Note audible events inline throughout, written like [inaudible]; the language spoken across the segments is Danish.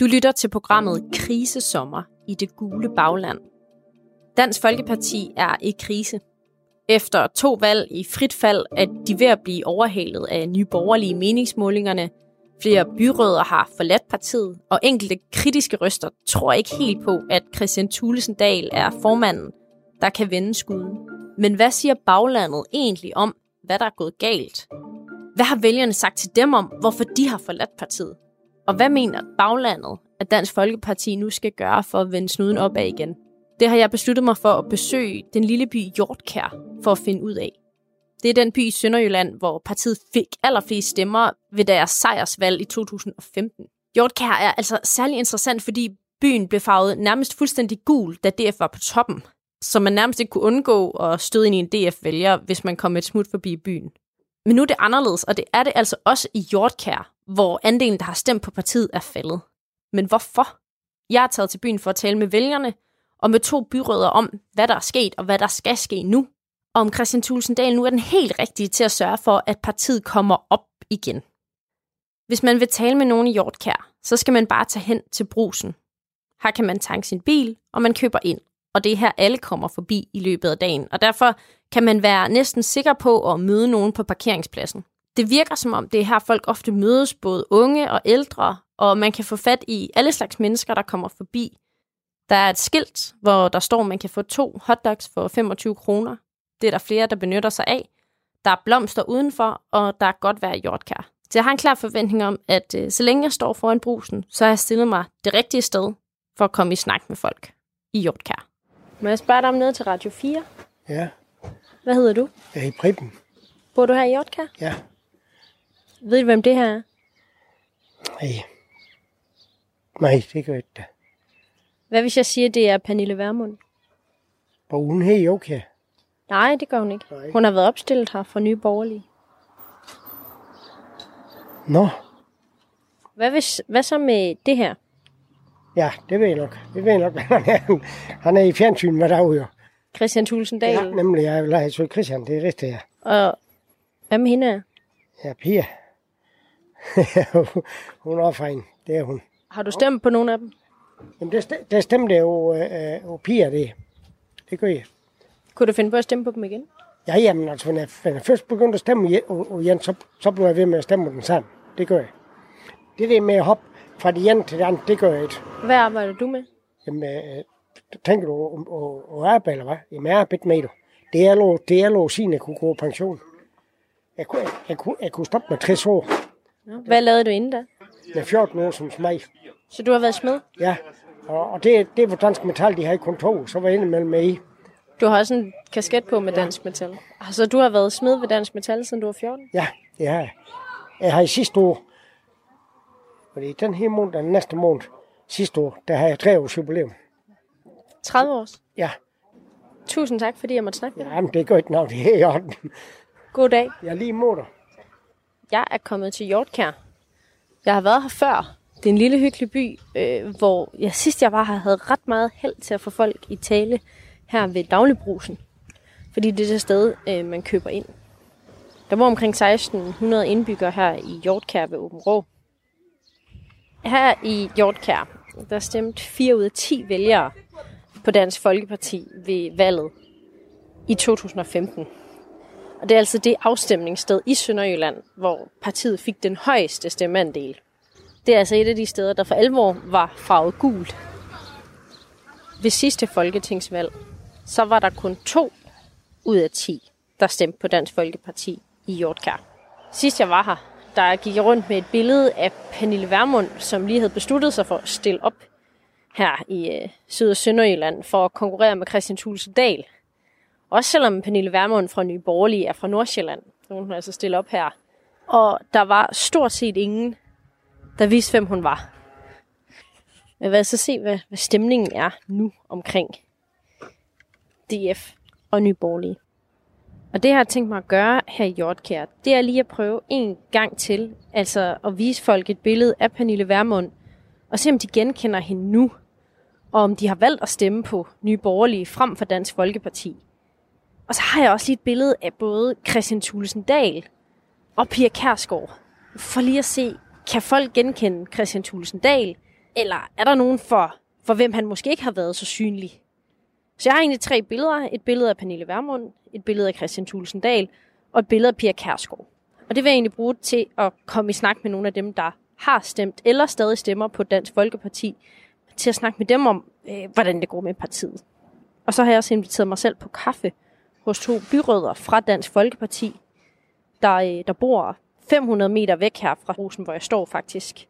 Du lytter til programmet Krisesommer i det gule bagland. Dansk Folkeparti er i krise. Efter to valg i frit fald er de ved at blive overhalet af nye borgerlige meningsmålingerne. Flere byråder har forladt partiet, og enkelte kritiske røster tror ikke helt på, at Christian Thulesen Dahl er formanden, der kan vende skuden. Men hvad siger baglandet egentlig om, hvad der er gået galt? Hvad har vælgerne sagt til dem om, hvorfor de har forladt partiet? Og hvad mener baglandet, at Dansk Folkeparti nu skal gøre for at vende snuden opad igen? Det har jeg besluttet mig for at besøge den lille by Hjortkær for at finde ud af. Det er den by i Sønderjylland, hvor partiet fik allerflest stemmer ved deres sejrsvalg i 2015. Hjortkær er altså særlig interessant, fordi byen blev farvet nærmest fuldstændig gul, da DF var på toppen. Så man nærmest ikke kunne undgå at støde ind i en DF-vælger, hvis man kom et smut forbi byen. Men nu er det anderledes, og det er det altså også i Hjortkær, hvor andelen, der har stemt på partiet, er faldet. Men hvorfor? Jeg er taget til byen for at tale med vælgerne, og med to byråder om, hvad der er sket og hvad der skal ske nu. Og om Christian Tulsendal nu er den helt rigtige til at sørge for, at partiet kommer op igen. Hvis man vil tale med nogen i Hjortkær, så skal man bare tage hen til brusen. Her kan man tanke sin bil, og man køber ind. Og det er her, alle kommer forbi i løbet af dagen. Og derfor kan man være næsten sikker på at møde nogen på parkeringspladsen. Det virker som om, det er her folk ofte mødes, både unge og ældre, og man kan få fat i alle slags mennesker, der kommer forbi. Der er et skilt, hvor der står, at man kan få to hotdogs for 25 kroner. Det er der flere, der benytter sig af. Der er blomster udenfor, og der er godt vejr i hjortkær. Så jeg har en klar forventning om, at øh, så længe jeg står foran brusen, så har jeg stillet mig det rigtige sted for at komme i snak med folk i hjortkær. Må jeg spørge dig om noget til Radio 4? Ja, Hvad hedder du? jeg er i Preben. Bor du her i Hjortkær? Ja, Ved du, hvem det her er? nej. Nej, det gør jeg ikke. Hvad hvis jeg siger, det er Pernille Vermund? Hvor hun her okay. Nej, det gør hun ikke. Nej. Hun har været opstillet her for Nye Borgerlige. Nå, Hvad, hvis, hvad så med det her? ja, det ved jeg nok. Det ved jeg nok, [laughs] han er. Han er i fjernsyn hver dag, jo. Christian Thulesen Dahl? Ja, nemlig, jeg vil have Christian, det er rigtigt, ja. Og hvad med hende? her? Ja, Pia. [laughs] hun er en, det er hun. Har du stemt på nogen af dem? Jamen, det, st- det stemte jo, øh, øh, jo Pia, det. Det gør jeg. Kunne du finde på at stemme på dem igen? Ja, jamen, altså, når jeg, når jeg først begyndte at stemme og, og igen, så, så blev jeg ved med at stemme den samme. Det gør jeg. Det der med at hoppe fra det ene til det andet, det gør jeg ikke. Hvad arbejder du med? Jamen, øh, tænker du om at, at arbejde, eller hvad? Jamen, jeg arbejder med det. Det er lov, det er lov siden jeg kunne gå på pension. Jeg kunne, jeg, jeg, kunne, jeg kunne stoppe med 60 år. Hvad lavede du inden da? Med 14 år som smag. Så du har været smed? Ja, og, og det, det var Dansk Metal, de har i kontor, så var jeg indimellem med i. Du har også en kasket på med Dansk Metal. Så du har været smed ved Dansk Metal, siden du var 14? Ja, det har jeg. Jeg har i sidste år, fordi den her måned, den næste måned, sidste år, der har jeg tre års jubilæum. 30 års. Ja, Tusind tak, fordi jeg måtte snakke med dig. jamen, det gør ikke noget, det er i orden. God dag. Jeg er lige imod dig. Jeg er kommet til Hjortkær. Jeg har været her før. Det er en lille hyggelig by, øh, hvor jeg sidst jeg var her, havde ret meget held til at få folk i tale her ved dagligbrusen. Fordi det er det sted, øh, man køber ind. Der var omkring 1600 indbyggere her i Hjortkær ved Åben Rå. Her i Hjortkær, der stemte 4 ud af 10 vælgere på Dansk Folkeparti ved valget i 2015. Og det er altså det afstemningssted i Sønderjylland, hvor partiet fik den højeste stemmeandel. Det er altså et af de steder, der for alvor var farvet gult. Ved sidste folketingsvalg, så var der kun to ud af 10, der stemte på Dansk Folkeparti i Hjortkær. Sidst jeg var her, der gik jeg rundt med et billede af Pernille Vermund, som lige havde besluttet sig for at stille op her i øh, Syd- og Sønderjylland for at konkurrere med Christian Thulesen Dahl. Også selvom Pernille Vermund fra Nye Borgerlige er fra Nordsjælland. Så hun altså stille op her. Og der var stort set ingen, der vidste, hvem hun var. Men lad os så se, hvad, hvad stemningen er nu omkring DF og Nye Borgerlige. Og det, jeg har tænkt mig at gøre her i Hjortkær, det er lige at prøve en gang til, altså at vise folk et billede af Pernille Vermund, og se om de genkender hende nu, og om de har valgt at stemme på Nye Borgerlige frem for Dansk Folkeparti. Og så har jeg også lige et billede af både Christian Thulesen Dahl og Pia Kærsgaard. For lige at se, kan folk genkende Christian Thulesen Dahl, Eller er der nogen for, for hvem han måske ikke har været så synlig? Så jeg har egentlig tre billeder. Et billede af Pernille Vermund, et billede af Christian Thulesen Dahl og et billede af Pia Kærsgaard. Og det vil jeg egentlig bruge til at komme i snak med nogle af dem, der har stemt eller stadig stemmer på Dansk Folkeparti, til at snakke med dem om, øh, hvordan det går med partiet. Og så har jeg også inviteret mig selv på kaffe hos to byrødder fra Dansk Folkeparti, der, øh, der bor 500 meter væk her fra husen, hvor jeg står faktisk.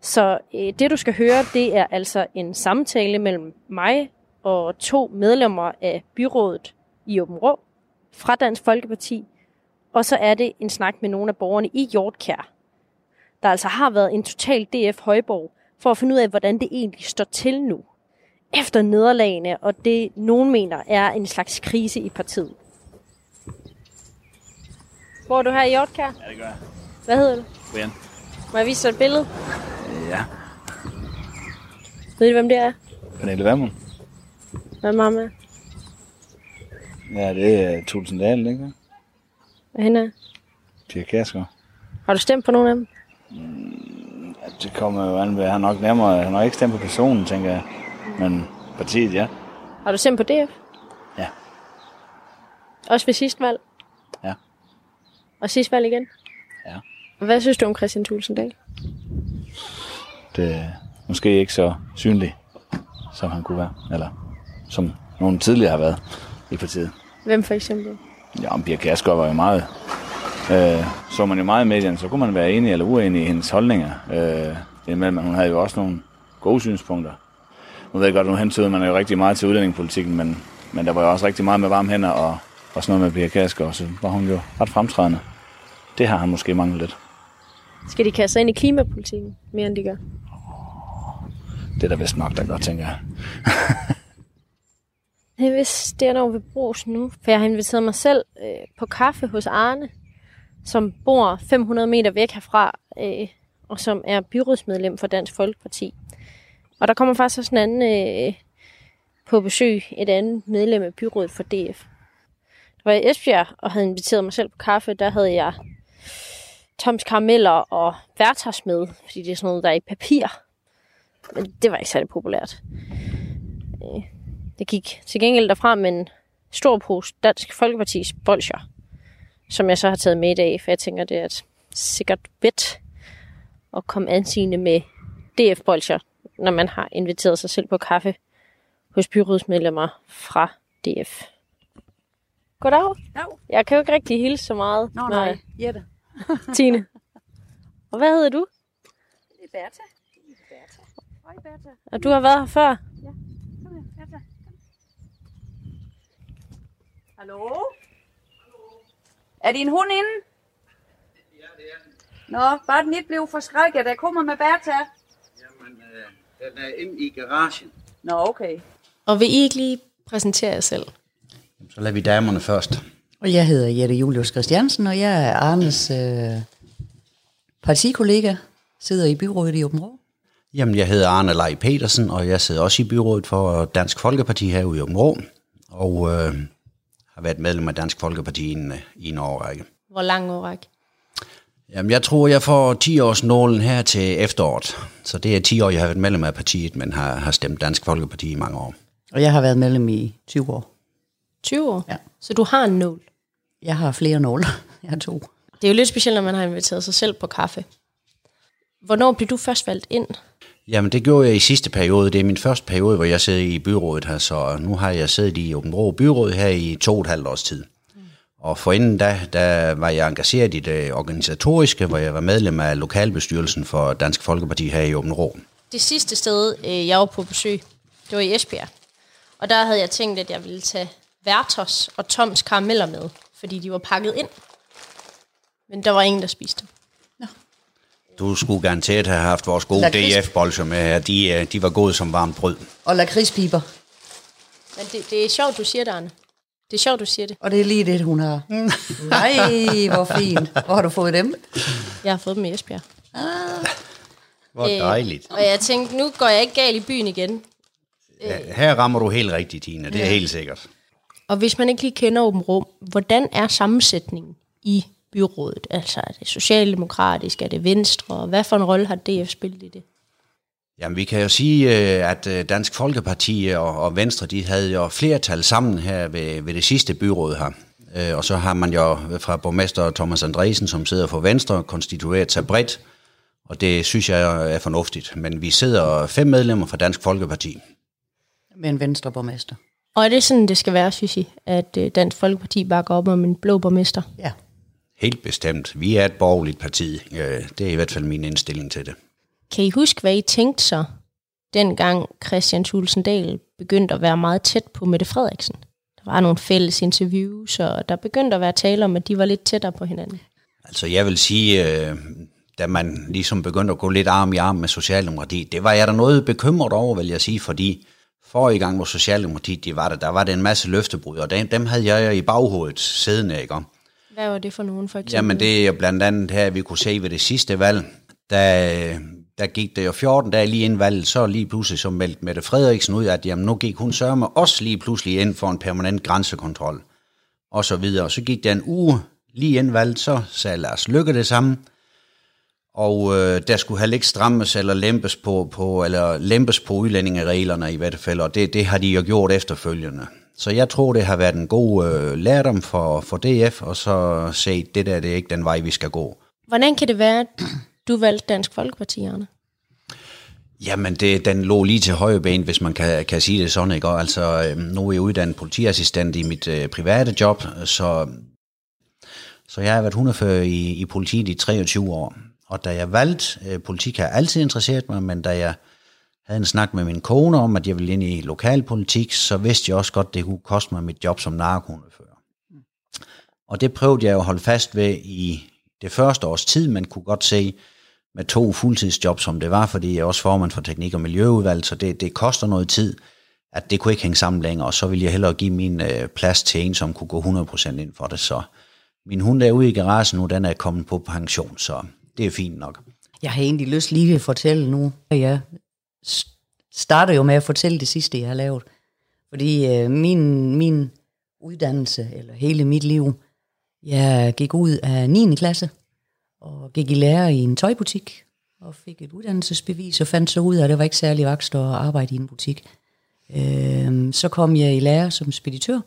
Så øh, det du skal høre, det er altså en samtale mellem mig og to medlemmer af byrådet i Åben Rå fra Dansk Folkeparti, og så er det en snak med nogle af borgerne i Hjortkær, der altså har været en total DF Højborg, for at finde ud af, hvordan det egentlig står til nu, efter nederlagene, og det nogen mener er en slags krise i partiet. Bor du her i Hjortkær? Ja, det gør jeg. Hvad hedder du? Brian. Må jeg vise dig et billede? Ja. Ved du, hvem det er? Pernille Vermund. Hvad er mamma? Ja, det er Tulsen Dahl, ikke? Hvad hende er? Pia Kærsgaard. Har du stemt på nogen af dem? Ja, det kommer jo an ved, han nok nærmere, han har ikke stemt på personen, tænker jeg. Men partiet, ja. Har du stemt på DF? Ja. Også ved sidste valg? Ja. Og sidste valg igen? Ja. Hvad synes du om Christian Thulesen Dahl? Det er måske ikke så synlig, som han kunne være. Eller som nogen tidligere har været i partiet. Hvem for eksempel? Ja, Pia Kærsgaard var jo meget... Øh, så man jo meget i medierne, så kunne man være enig eller uenig i hendes holdninger. Øh, indimellem, hun havde jo også nogle gode synspunkter. Nu ved jeg godt, nu hentyder man jo rigtig meget til udlændingepolitikken, men, men der var jo også rigtig meget med varme hænder og, og sådan noget med Pia Kærsgaard, så var hun jo ret fremtrædende. Det har han måske manglet lidt. Skal de kaste ind i klimapolitikken mere end de gør? Det er da vist nok, der godt, tænker jeg. [laughs] Det er vist det, er når ved brus nu. For jeg har inviteret mig selv øh, på kaffe hos Arne, som bor 500 meter væk herfra, øh, og som er byrådsmedlem for Dansk Folkeparti. Og der kommer faktisk også en anden øh, på besøg, et andet medlem af byrådet for DF. Der var i Esbjerg og havde inviteret mig selv på kaffe. Der havde jeg Toms karameller og Vertas med, fordi det er sådan noget, der er i papir. Men det var ikke særlig populært. Øh, det gik til gengæld derfra med en stor pose Dansk Folkepartis bolcher, som jeg så har taget med i dag, for jeg tænker, det er et sikkert bedt at komme ansigende med DF-bolcher, når man har inviteret sig selv på kaffe hos byrådsmedlemmer fra DF. Goddag. Ja. Jeg kan jo ikke rigtig hilse så meget. Nå når nej, jeg- Jette. [laughs] Tine. Og hvad hedder du? Det er Bertha. Bertha. Hej Bertha. Og du har været her før? Kom her, Bertha. Hallo? Er din hund inde? Ja, det er den. Nå, bare den ikke blev forskrækket. Der kommer med Bertha. Den er inde i garagen. Nå, okay. Og vil I ikke lige præsentere jer selv? Så lader vi damerne først. Og jeg hedder Jette Julius Christiansen, og jeg er Arnes øh, partikollega, sidder i byrådet i Åben Rå. Jamen, jeg hedder Arne Lej Petersen, og jeg sidder også i byrådet for Dansk Folkeparti her i Åbenrå, og øh, har været medlem af Dansk Folkeparti i en, øh, i en årrække. Hvor lang årrække? Jamen, jeg tror, jeg får 10 års nålen her til efteråret. Så det er 10 år, jeg har været medlem af partiet, men har, har stemt Dansk Folkeparti i mange år. Og jeg har været medlem i 20 år. 20 år? Ja. Så du har en nål? Jeg har flere nåle. Jeg har to. Det er jo lidt specielt, når man har inviteret sig selv på kaffe. Hvornår blev du først valgt ind? Jamen, det gjorde jeg i sidste periode. Det er min første periode, hvor jeg sidder i byrådet her, så nu har jeg siddet i Åben Rå Byråd her i to og et halvt års tid. Og forinden da, der var jeg engageret i det organisatoriske, hvor jeg var medlem af lokalbestyrelsen for Dansk Folkeparti her i Åben Rå. Det sidste sted, øh, jeg var på besøg, det var i Esbjerg. Og der havde jeg tænkt, at jeg ville tage Vertos og Toms karameller med, fordi de var pakket ind. Men der var ingen, der spiste dem. Du skulle garanteret have haft vores gode Lakrids. DF-bolcher med her. De, øh, de var gode som varmt brød. Og lakridspiber. Men det, det er sjovt, du siger det, Arne. Det er sjovt, du siger det. Og det er lige det, hun har. Nej, hvor fint. Hvor har du fået dem? Jeg har fået dem i Esbjerg. Hvor dejligt. Og jeg tænkte, nu går jeg ikke galt i byen igen. Her rammer du helt rigtigt, Tine. Det er helt sikkert. Og hvis man ikke lige kender Åben Rum, hvordan er sammensætningen i byrådet? Altså er det socialdemokratisk, er det venstre, og hvad for en rolle har DF spillet i det? Jamen, vi kan jo sige, øh, at øh, Dansk Folkeparti og, Venstre, de havde jo flertal sammen her ved, ved det sidste byråd her. Øh, og så har man jo fra borgmester Thomas Andresen, som sidder for Venstre, konstitueret sig bredt, og det synes jeg er fornuftigt. Men vi sidder fem medlemmer fra Dansk Folkeparti. Med en venstre borgmester. Og er det sådan, det skal være, synes I, at Dansk Folkeparti bakker op om en blå borgmester? Ja. Helt bestemt. Vi er et borgerligt parti. Det er i hvert fald min indstilling til det. Kan I huske, hvad I tænkte så, dengang Christian Thulesen Dahl begyndte at være meget tæt på Mette Frederiksen? Der var nogle fælles interviews, og der begyndte at være tale om, at de var lidt tættere på hinanden. Altså jeg vil sige, øh, da man ligesom begyndte at gå lidt arm i arm med Socialdemokratiet, det var jeg da noget bekymret over, vil jeg sige, fordi forrige gang, hvor Socialdemokratiet de var der, der var det en masse løftebrud, og dem, dem havde jeg i baghovedet siddende, ikke? Hvad var det for nogen, for eksempel? Jamen det er blandt andet her, vi kunne se ved det sidste valg, der, der gik det jo 14 dage lige inden valget, så lige pludselig så meldte Mette Frederiksen ud, at jamen, nu gik hun sørme også lige pludselig ind for en permanent grænsekontrol, og så videre. Så gik der en uge lige inden valget, så sagde Lars Lykke det samme, og øh, der skulle heller ikke strammes eller lempes på, på, eller lempes på udlændingereglerne i hvert fald, og det, det har de jo gjort efterfølgende. Så jeg tror, det har været en god øh, lærdom for, for DF, og så se, det der det er ikke den vej, vi skal gå. Hvordan kan det være, du valgte Dansk Folkeparti, Arne? Jamen, det, den lå lige til højre ben, hvis man kan, kan sige det sådan, ikke? Og altså, øhm, nu er jeg uddannet politiassistent i mit øh, private job, så, så jeg har været hundefører i, i politiet i 23 år. Og da jeg valgte øh, politik, har altid interesseret mig, men da jeg havde en snak med min kone om, at jeg ville ind i lokalpolitik, så vidste jeg også godt, det kunne koste mig mit job som narkohundefører. Og det prøvede jeg jo at holde fast ved i det første års tid, man kunne godt se med to fuldtidsjob, som det var, fordi jeg er også formand for teknik- og miljøudvalg, så det, det koster noget tid, at det kunne ikke hænge sammen længere, og så ville jeg hellere give min øh, plads til en, som kunne gå 100% ind for det. Så min hund er ude i garagen nu, den er kommet på pension, så det er fint nok. Jeg har egentlig lyst lige at fortælle nu, at jeg starter jo med at fortælle det sidste, jeg har lavet. Fordi øh, min, min uddannelse, eller hele mit liv, jeg gik ud af 9. klasse, og gik i lære i en tøjbutik, og fik et uddannelsesbevis, og fandt så ud af, at det var ikke særlig vokst at arbejde i en butik. Øh, så kom jeg i lære som speditør.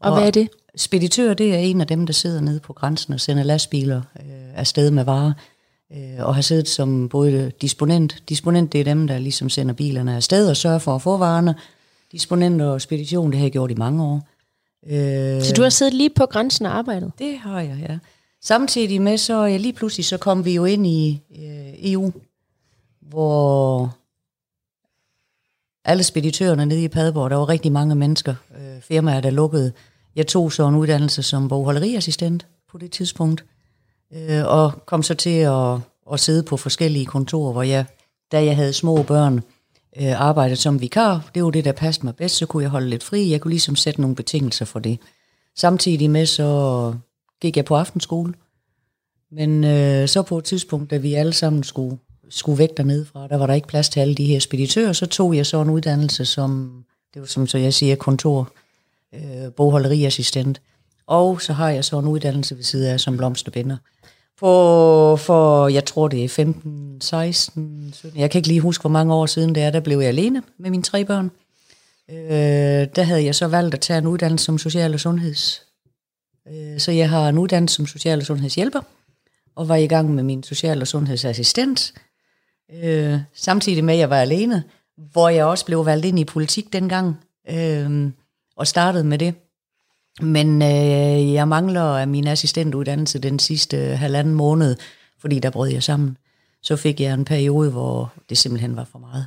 Og hvad er det? Speditør, det er en af dem, der sidder nede på grænsen og sender lastbiler øh, afsted med varer, øh, og har siddet som både disponent. Disponent, det er dem, der ligesom sender bilerne afsted og sørger for at få varerne. Disponent og spedition, det har jeg gjort i mange år. Øh, Så du har siddet lige på grænsen og arbejdet? det har jeg, ja. Samtidig med, så ja, lige pludselig, så kom vi jo ind i øh, EU, hvor alle speditørerne nede i Padborg, der var rigtig mange mennesker, øh, firmaer, der lukkede. Jeg tog så en uddannelse som bogholderiassistent på det tidspunkt, øh, og kom så til at, at sidde på forskellige kontorer, hvor jeg, da jeg havde små børn, øh, arbejdede som vikar. Det var det, der passede mig bedst, så kunne jeg holde lidt fri. Jeg kunne ligesom sætte nogle betingelser for det. Samtidig med, så gik jeg på aftenskole. Men øh, så på et tidspunkt, da vi alle sammen skulle, skulle væk dernede fra, der var der ikke plads til alle de her speditører, så tog jeg så en uddannelse som, det var som så jeg siger, kontor, øh, bogholderiassistent. Og så har jeg så en uddannelse ved siden af som blomsterbinder. For, for jeg tror det er 15, 16, 17, jeg kan ikke lige huske, hvor mange år siden det er, der blev jeg alene med mine tre børn. Øh, der havde jeg så valgt at tage en uddannelse som social- og sundheds. Øh, så jeg har en uddannelse som social- og sundhedshjælper, og var i gang med min social- og sundhedsassistent, øh, samtidig med, at jeg var alene, hvor jeg også blev valgt ind i politik dengang, øh, og startede med det. Men øh, jeg mangler af min assistentuddannelse den sidste halvanden måned, fordi der brød jeg sammen. Så fik jeg en periode, hvor det simpelthen var for meget.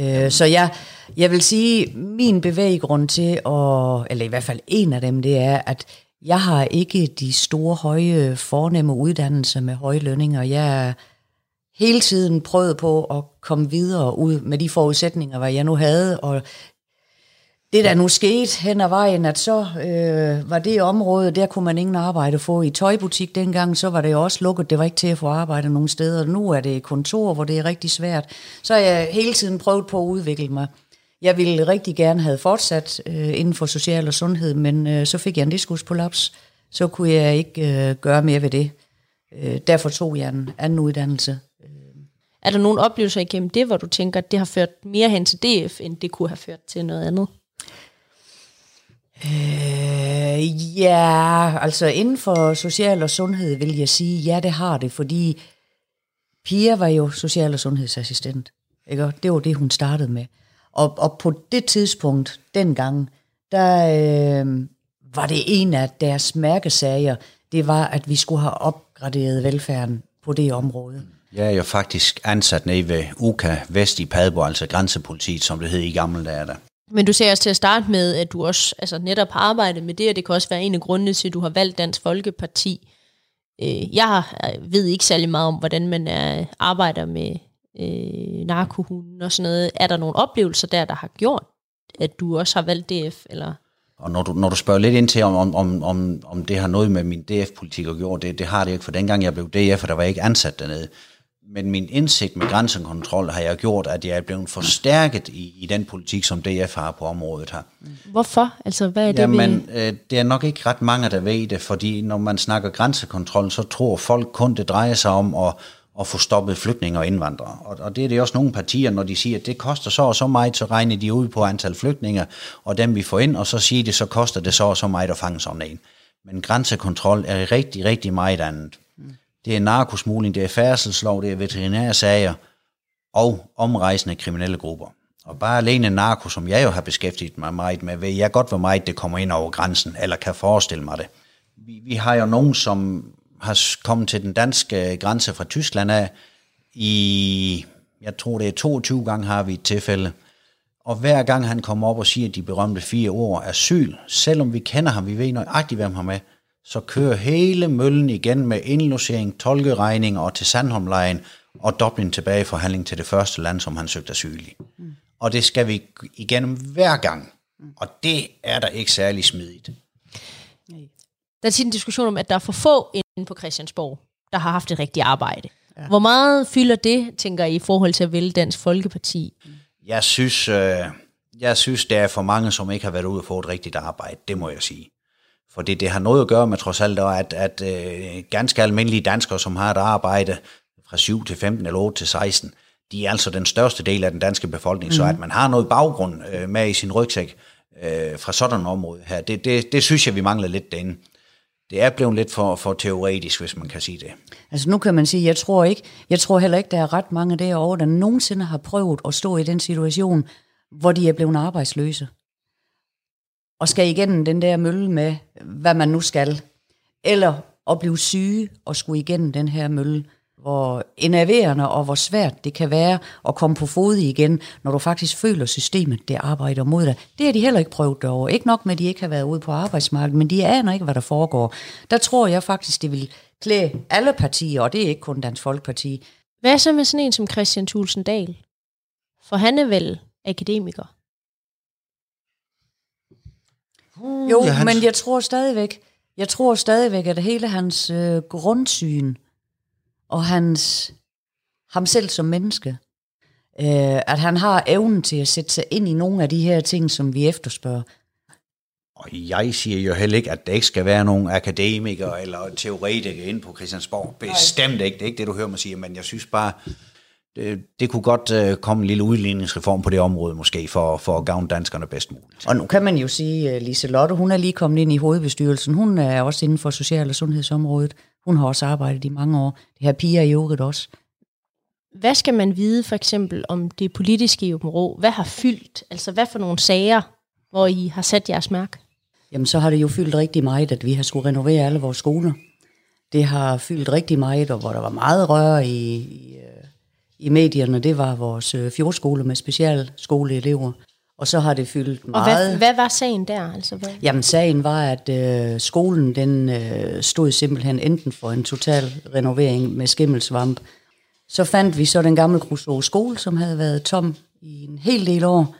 Øh, så jeg, jeg vil sige, min bevæggrund til, at, eller i hvert fald en af dem, det er, at jeg har ikke de store, høje, fornemme uddannelser med høje lønninger. Jeg er hele tiden prøvet på at komme videre ud med de forudsætninger, hvad jeg nu havde, og det der nu skete hen ad vejen, at så øh, var det område, der kunne man ingen arbejde få. I tøjbutik dengang, så var det jo også lukket, det var ikke til at få arbejde nogen steder. Nu er det kontor, hvor det er rigtig svært. Så har jeg hele tiden prøvet på at udvikle mig. Jeg ville rigtig gerne have fortsat øh, inden for social og sundhed, men øh, så fik jeg en diskuspolaps. Så kunne jeg ikke øh, gøre mere ved det. Øh, derfor tog jeg en anden uddannelse. Er der nogle oplevelser igennem det, hvor du tænker, at det har ført mere hen til DF, end det kunne have ført til noget andet? Øh, ja, altså inden for social og sundhed vil jeg sige, ja, det har det, fordi Pia var jo social- og sundhedsassistent. Ikke? Det var det, hun startede med. Og, og på det tidspunkt, dengang, der øh, var det en af deres mærkesager, det var, at vi skulle have opgraderet velfærden på det område. Mm. Jeg er jo faktisk ansat nede ved UKA Vest i Padborg, altså grænsepolitiet, som det hed i gamle dage. Der. Men du ser også til at starte med, at du også altså netop har arbejdet med det, og det kan også være en af grundene til, at du har valgt Dansk Folkeparti. Øh, jeg har, øh, ved ikke særlig meget om, hvordan man er, arbejder med øh, narkohunden og sådan noget. Er der nogle oplevelser der, der har gjort, at du også har valgt DF? Eller? Og når du, når du spørger lidt ind til, om, om, om, om det har noget med min DF-politik at gøre, det, det har det ikke, for dengang jeg blev DF, der var jeg ikke ansat dernede. Men min indsigt med grænsekontrol har jeg gjort, at jeg er blevet forstærket i, i den politik, som DF har på området her. Hvorfor? Altså, hvad er det Jamen, ved? øh, det er nok ikke ret mange, der ved det, fordi når man snakker grænsekontrol, så tror folk kun, det drejer sig om at, at få stoppet flygtninge og indvandrere. Og, og det er det også nogle partier, når de siger, at det koster så og så meget, så regner de ud på antal flygtninge, og dem vi får ind, og så siger de, så koster det så og så meget at fange sådan en. Men grænsekontrol er rigtig, rigtig meget andet. Det er narkosmugling, det er færdselslov, det er veterinære sager og omrejsende kriminelle grupper. Og bare alene narko, som jeg jo har beskæftiget mig meget med, ved jeg godt, hvor meget det kommer ind over grænsen, eller kan forestille mig det. Vi, vi har jo nogen, som har kommet til den danske grænse fra Tyskland af i, jeg tror det er 22 gange har vi et tilfælde. Og hver gang han kommer op og siger de berømte fire ord asyl, selvom vi kender ham, vi ved nøjagtigt, hvem han er, så kører hele møllen igen med indlogering, tolkeregning og til Sandholmlejen og Dublin tilbage i forhandling til det første land, som han søgte asyl i. Mm. Og det skal vi igennem hver gang. Og det er der ikke særlig smidigt. Der er tit en diskussion om, at der er for få inde på Christiansborg, der har haft et rigtigt arbejde. Ja. Hvor meget fylder det, tænker I, i forhold til at vælge Dansk Folkeparti? Jeg synes, øh, jeg synes, der er for mange, som ikke har været ude og få et rigtigt arbejde. Det må jeg sige. For det, det har noget at gøre med trods alt, at, at øh, ganske almindelige danskere, som har et arbejde fra 7 til 15 eller 8 til 16, de er altså den største del af den danske befolkning. Mm. Så at man har noget baggrund øh, med i sin rygsæk øh, fra sådan et område her, det, det, det synes jeg, vi mangler lidt derinde. Det er blevet lidt for, for teoretisk, hvis man kan sige det. Altså nu kan man sige, jeg tror ikke, jeg tror heller ikke, der er ret mange derovre, der nogensinde har prøvet at stå i den situation, hvor de er blevet arbejdsløse. Og skal igennem den der mølle med, hvad man nu skal. Eller at blive syge og skulle igennem den her mølle, hvor enerverende og hvor svært det kan være at komme på fod igen, når du faktisk føler systemet, det arbejder mod dig. Det har de heller ikke prøvet derovre. Ikke nok med, at de ikke har været ude på arbejdsmarkedet, men de aner ikke, hvad der foregår. Der tror jeg faktisk, det vil klæde alle partier, og det er ikke kun Dansk Folkeparti. Hvad så med sådan en som Christian Thulsen Dahl? For han er vel akademiker? Jo, ja, hans... men jeg tror stadigvæk, jeg tror stadigvæk, at hele hans øh, grundsyn og hans ham selv som menneske, øh, at han har evnen til at sætte sig ind i nogle af de her ting, som vi efterspørger. Og jeg siger jo heller ikke, at der ikke skal være nogen akademikere eller teoretikere ind på Christiansborg. Bestemt ikke. Det er ikke det, du hører mig sige, men jeg synes bare, det, det kunne godt uh, komme en lille udligningsreform på det område måske, for, for at gavne danskerne bedst muligt. Og nu kan man jo sige, at Lise Lotte, hun er lige kommet ind i hovedbestyrelsen. Hun er også inden for social- og sundhedsområdet. Hun har også arbejdet i mange år. Det her piger i øvrigt også. Hvad skal man vide for eksempel om det politiske i Åben Rå? Hvad har fyldt? Altså hvad for nogle sager, hvor I har sat jeres mærke? Jamen så har det jo fyldt rigtig meget, at vi har skulle renovere alle vores skoler. Det har fyldt rigtig meget, og hvor der var meget røre i, i, i medierne, det var vores øh, fjordskole med specialskoleelever. Og så har det fyldt meget. Og hvad, hvad var sagen der? Altså, hvad? Jamen sagen var, at øh, skolen den øh, stod simpelthen enten for en total renovering med skimmelsvamp. Så fandt vi så den gamle Crusoe skole, som havde været tom i en hel del år,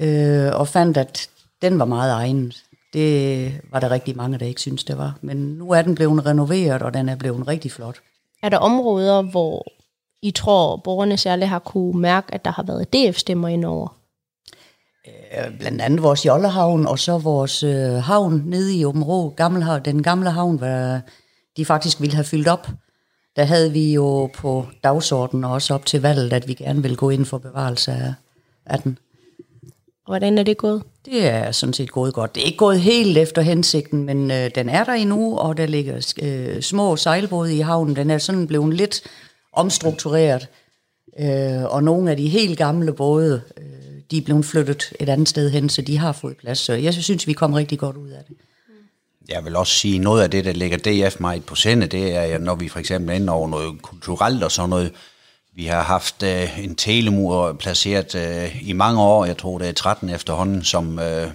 øh, og fandt, at den var meget egnet. Det var der rigtig mange, der ikke synes det var. Men nu er den blevet renoveret, og den er blevet rigtig flot. Er der områder, hvor I tror, borgerne særligt har kunne mærke, at der har været DF-stemmer indover? Øh, blandt andet vores Jollehavn, og så vores øh, havn nede i Åben Rå, gamle, den gamle havn, hvor de faktisk ville have fyldt op. der havde vi jo på dagsordenen og også op til valget, at vi gerne vil gå ind for bevarelse af, af den. Hvordan er det gået? Det er sådan set gået godt. Det er ikke gået helt efter hensigten, men øh, den er der endnu, og der ligger øh, små sejlbåde i havnen. Den er sådan blevet lidt omstruktureret, øh, og nogle af de helt gamle både, øh, de er blevet flyttet et andet sted hen, så de har fået plads. Så jeg synes, vi kom rigtig godt ud af det. Jeg vil også sige, noget af det, der ligger DF meget på sende, det er, at når vi for eksempel ender over noget kulturelt og sådan noget, vi har haft øh, en telemur placeret øh, i mange år, jeg tror det er 13 efterhånden, som øh,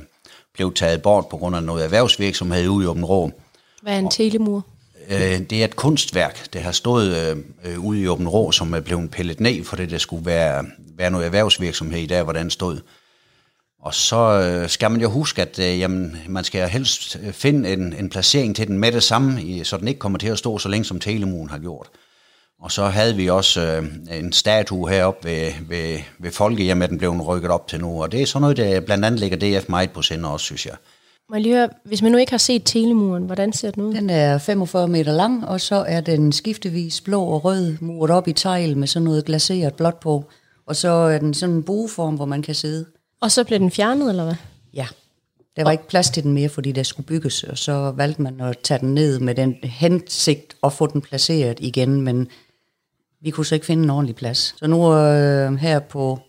blev taget bort på grund af noget erhvervsvirksomhed ude i Åben Rå. Hvad er en telemur? Øh, det er et kunstværk, det har stået øh, ude i Åben Rå, som er blevet pillet ned, for det skulle være, være noget erhvervsvirksomhed i dag, hvordan stod. Og så øh, skal man jo huske, at øh, jamen, man skal helst øh, finde en, en placering til den med det samme, i, så den ikke kommer til at stå så længe som Telemuren har gjort. Og så havde vi også øh, en statue heroppe ved, ved, ved Folkehjemmet, den blev rykket op til nu. Og det er sådan noget, der blandt andet ligger DF meget på sinde også, synes jeg. Må jeg lige høre, hvis man nu ikke har set telemuren, hvordan ser den ud? Den er 45 meter lang, og så er den skiftevis blå og rød, muret op i tegl med sådan noget glaseret blåt på. Og så er den sådan en bueform, hvor man kan sidde. Og så blev den fjernet, eller hvad? Ja, der var ikke plads til den mere, fordi der skulle bygges, og så valgte man at tage den ned med den hensigt og få den placeret igen, men vi kunne så ikke finde en ordentlig plads. Så nu øh, her på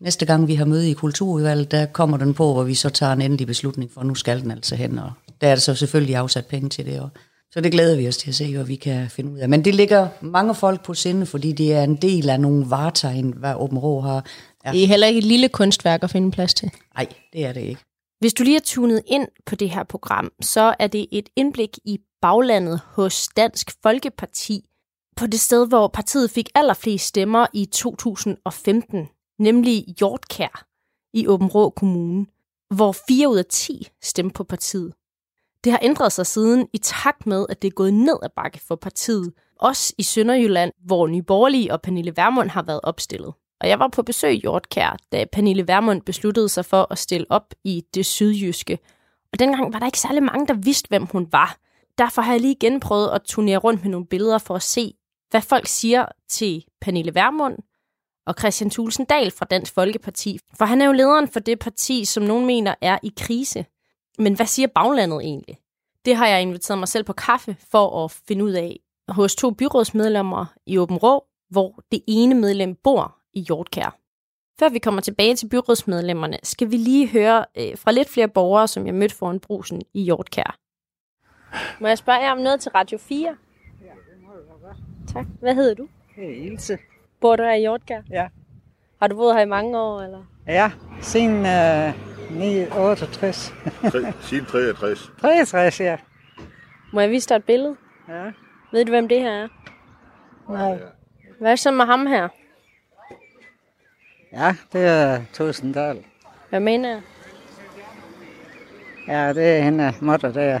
næste gang, vi har møde i kulturudvalget, der kommer den på, hvor vi så tager en endelig beslutning for, nu skal den altså hen, og der er der så selvfølgelig afsat penge til det. Og så det glæder vi os til at se, hvad vi kan finde ud af. Men det ligger mange folk på sinde, fordi det er en del af nogle varetegn, hvad Åben Rå har. Ja. Det er heller ikke et lille kunstværk at finde plads til. Nej, det er det ikke. Hvis du lige er tunet ind på det her program, så er det et indblik i baglandet hos Dansk Folkeparti, på det sted, hvor partiet fik allerflest stemmer i 2015, nemlig Hjortkær i Åben Rå Kommune, hvor 4 ud af 10 stemte på partiet. Det har ændret sig siden i takt med, at det er gået ned ad bakke for partiet, også i Sønderjylland, hvor Nye Borgerlige og Pernille Vermund har været opstillet. Og jeg var på besøg i Hjortkær, da Pernille Vermund besluttede sig for at stille op i det sydjyske. Og dengang var der ikke særlig mange, der vidste, hvem hun var. Derfor har jeg lige igen prøvet at turnere rundt med nogle billeder for at se, hvad folk siger til Pernille Vermund og Christian Thulsen Dahl fra Dansk Folkeparti. For han er jo lederen for det parti, som nogen mener er i krise. Men hvad siger baglandet egentlig? Det har jeg inviteret mig selv på kaffe for at finde ud af hos to byrådsmedlemmer i Åben Rå, hvor det ene medlem bor i Hjortkær. Før vi kommer tilbage til byrådsmedlemmerne, skal vi lige høre øh, fra lidt flere borgere, som jeg mødte foran brusen i Hjortkær. Må jeg spørge jer om noget til Radio 4? Tak. Hvad hedder du? Det er Ilse. Bor du her i Hjortkær? Ja. Har du boet her i mange år, eller? Ja, siden øh, 968. Siden 63. 63, [laughs] ja. Må jeg vise dig et billede? Ja. Ved du, hvem det her er? Nej. Hvad er så med ham her? Ja, det er Tusinddal. Hvad mener jeg? Ja, det er hende motter der.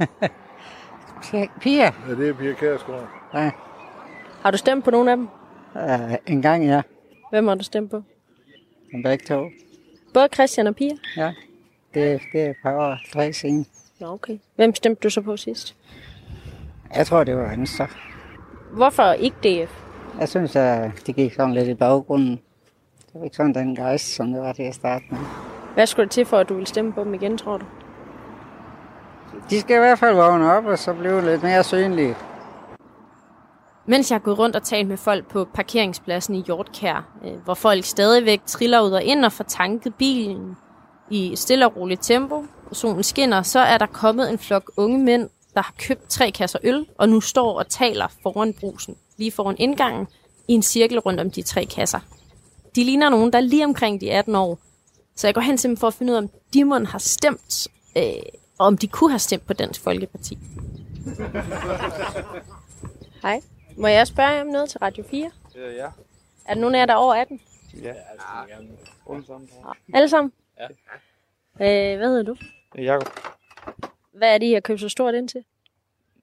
[laughs] Pia? Ja, det er Pia Kærsgaard. Ja. Har du stemt på nogen af dem? Uh, en gang, ja. Hvem har du stemt på? Den begge to. Både Christian og Pia? Ja. Det, det er et par år, tre siden. Nå, okay. Hvem stemte du så på sidst? Jeg tror, det var Venstre. Hvorfor ikke DF? Jeg synes, at det gik sådan lidt i baggrunden. Det var ikke sådan den gejst, som det var til at starte med. Hvad skulle det til for, at du ville stemme på dem igen, tror du? De skal i hvert fald vågne op, og så blive lidt mere synlige. Mens jeg har gået rundt og talt med folk på parkeringspladsen i Hjortkær, øh, hvor folk stadigvæk triller ud og ind og får tanket bilen i stille og roligt tempo, og solen skinner, så er der kommet en flok unge mænd, der har købt tre kasser øl, og nu står og taler foran brusen, lige foran indgangen, i en cirkel rundt om de tre kasser. De ligner nogen, der er lige omkring de 18 år, så jeg går hen til dem for at finde ud af, om de må har stemt, øh, og om de kunne have stemt på Dansk Folkeparti. Hej. Må jeg spørge jer om noget til Radio 4? Øh, ja. Er der nogen af jer, der er over 18? Ja. Alle sammen. Alle sammen? Ja. Øh, hvad hedder du? Jakob. Hvad er det, I har købt så stort ind til?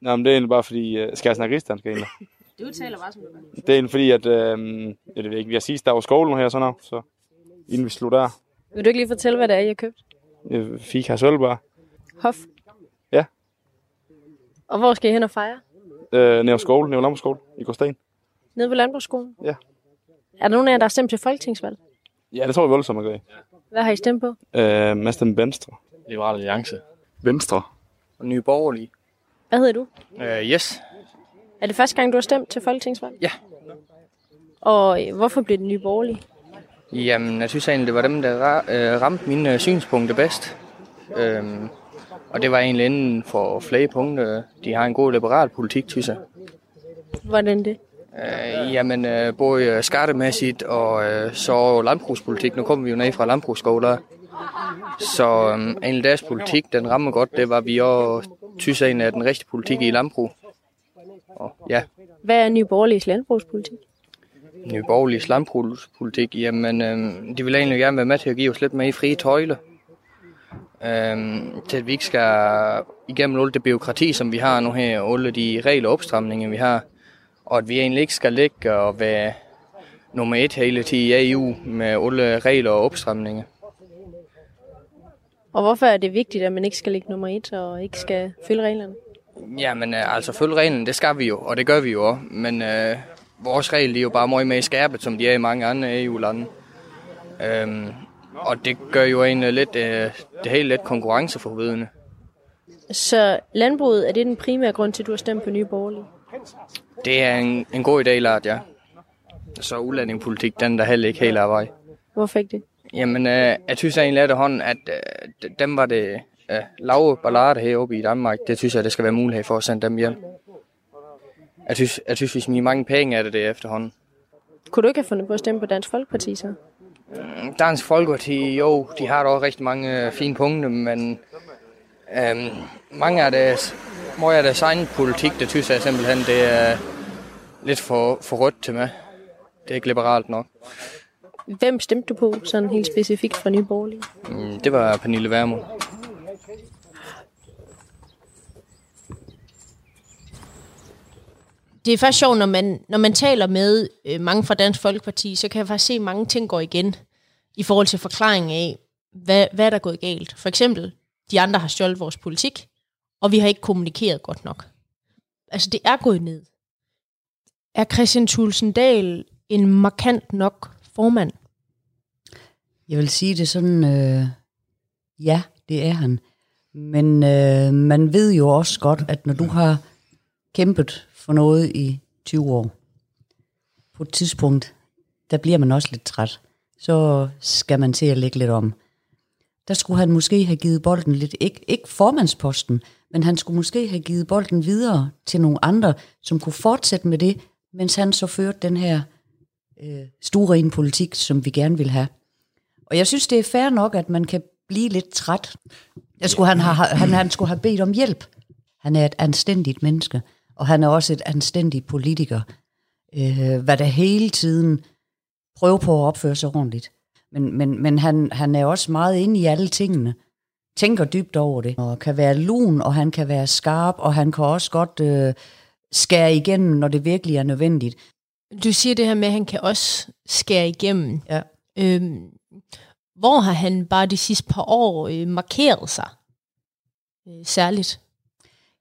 Nå, men det er egentlig bare fordi... Uh, skal jeg snakke rigsdansk egentlig? [laughs] Du taler bare som du Det er egentlig fordi, at... Uh, jeg ved ikke, vi har sidst der var skolen her sådan noget, så inden vi slutter der. Vil du ikke lige fortælle, hvad det er, I har købt? Jeg fik her sølv bare. Hof? Ja. Og hvor skal I hen og fejre? Øh, nede på skole, nede på landbrugsskole i Gråsten. Nede på Landbrugsskolen? Ja. Er der nogen af jer, der har stemt til folketingsvalg? Ja, det tror jeg voldsomt, Margrethe. Hvad har I stemt på? Øh, med stemme Venstre. Liberal Alliance. Venstre. Og Nye Borgerlige. Hvad hedder du? Uh, yes. Er det første gang, du har stemt til folketingsvalg? Ja. Og øh, hvorfor blev det nye borgerlige? Jamen, jeg synes egentlig, det var dem, der øh, ramte mine synspunkter bedst. Øhm, og det var egentlig inden for flere punkter. De har en god liberal politik, synes jeg. Hvordan det? Øh, jamen, øh, både skattemæssigt og øh, så landbrugspolitik. Nu kommer vi jo ned fra landbrugsskoler. Så øh, egentlig deres politik, den rammer godt. Det var vi også, synes egentlig, er den rigtige politik i landbrug. Og ja, Hvad er nye borgerliges landbrugspolitik? Nye Borgerliges landbrugspolitik, jamen, øh, de vil egentlig gerne være med til at give os lidt mere frie tøjler. Øh, til at vi ikke skal igennem alt det byråkrati, som vi har nu her, og alle de regler og opstramninger, vi har. Og at vi egentlig ikke skal ligge og være nummer et hele tiden i EU med alle regler og opstramninger. Og hvorfor er det vigtigt, at man ikke skal ligge nummer et og ikke skal følge reglerne? Jamen, øh, altså følge reglen, det skal vi jo, og det gør vi jo også. Men øh, vores regel de er jo bare meget mere skærpet, som de er i mange andre EU-lande. Øhm, og det gør jo egentlig lidt, øh, det hele lidt konkurrenceforvridende. Så landbruget, er det den primære grund til, at du har stemt på nye borgerlige? Det er en, en god idé, Lart, ja. Så udlændingepolitik, den der heller ikke helt er vej. Hvorfor ikke det? Jamen, øh, jeg synes egentlig efterhånden, at øh, dem var det øh, lave ballader heroppe i Danmark. Det synes jeg, det skal være mulighed for at sende dem hjem. Jeg synes, jeg synes vi smider mange penge af det, det efterhånden. Kunne du ikke have fundet på at stemme på Dansk Folkeparti så? Dansk Folkeparti, jo, de har dog rigtig mange øh, fine punkter, men øhm, mange af deres, meget af deres egen politik, det synes jeg simpelthen, det er lidt for, for rødt til mig. Det er ikke liberalt nok. Hvem stemte du på, sådan helt specifikt fra nye borgerlige? Mm, Det var Pernille Vermund. Det er faktisk sjovt, når man, når man taler med øh, mange fra Dansk Folkeparti, så kan jeg faktisk se, at mange ting går igen i forhold til forklaringen af, hvad, hvad er der gået galt. For eksempel, de andre har stjålet vores politik, og vi har ikke kommunikeret godt nok. Altså, det er gået ned. Er Christian Thulsen Dahl en markant nok formand? Jeg vil sige det sådan, øh, ja, det er han. Men øh, man ved jo også godt, at når du har kæmpet for noget i 20 år, på et tidspunkt, der bliver man også lidt træt. Så skal man til at lægge lidt om. Der skulle han måske have givet bolden lidt, ikke, ikke formandsposten, men han skulle måske have givet bolden videre til nogle andre, som kunne fortsætte med det, mens han så førte den her øh, store politik, som vi gerne vil have. Og jeg synes, det er fair nok, at man kan blive lidt træt. Jeg skulle, han, har, han, han skulle have bedt om hjælp. Han er et anstændigt menneske, og han er også et anstændigt politiker, øh, hvad der hele tiden prøver på at opføre sig ordentligt. Men, men, men han, han er også meget inde i alle tingene, tænker dybt over det, og kan være lun, og han kan være skarp, og han kan også godt øh, skære igennem, når det virkelig er nødvendigt. Du siger det her med, at han kan også skære igennem. Ja. Øhm, hvor har han bare de sidste par år øh, markeret sig? Øh, særligt.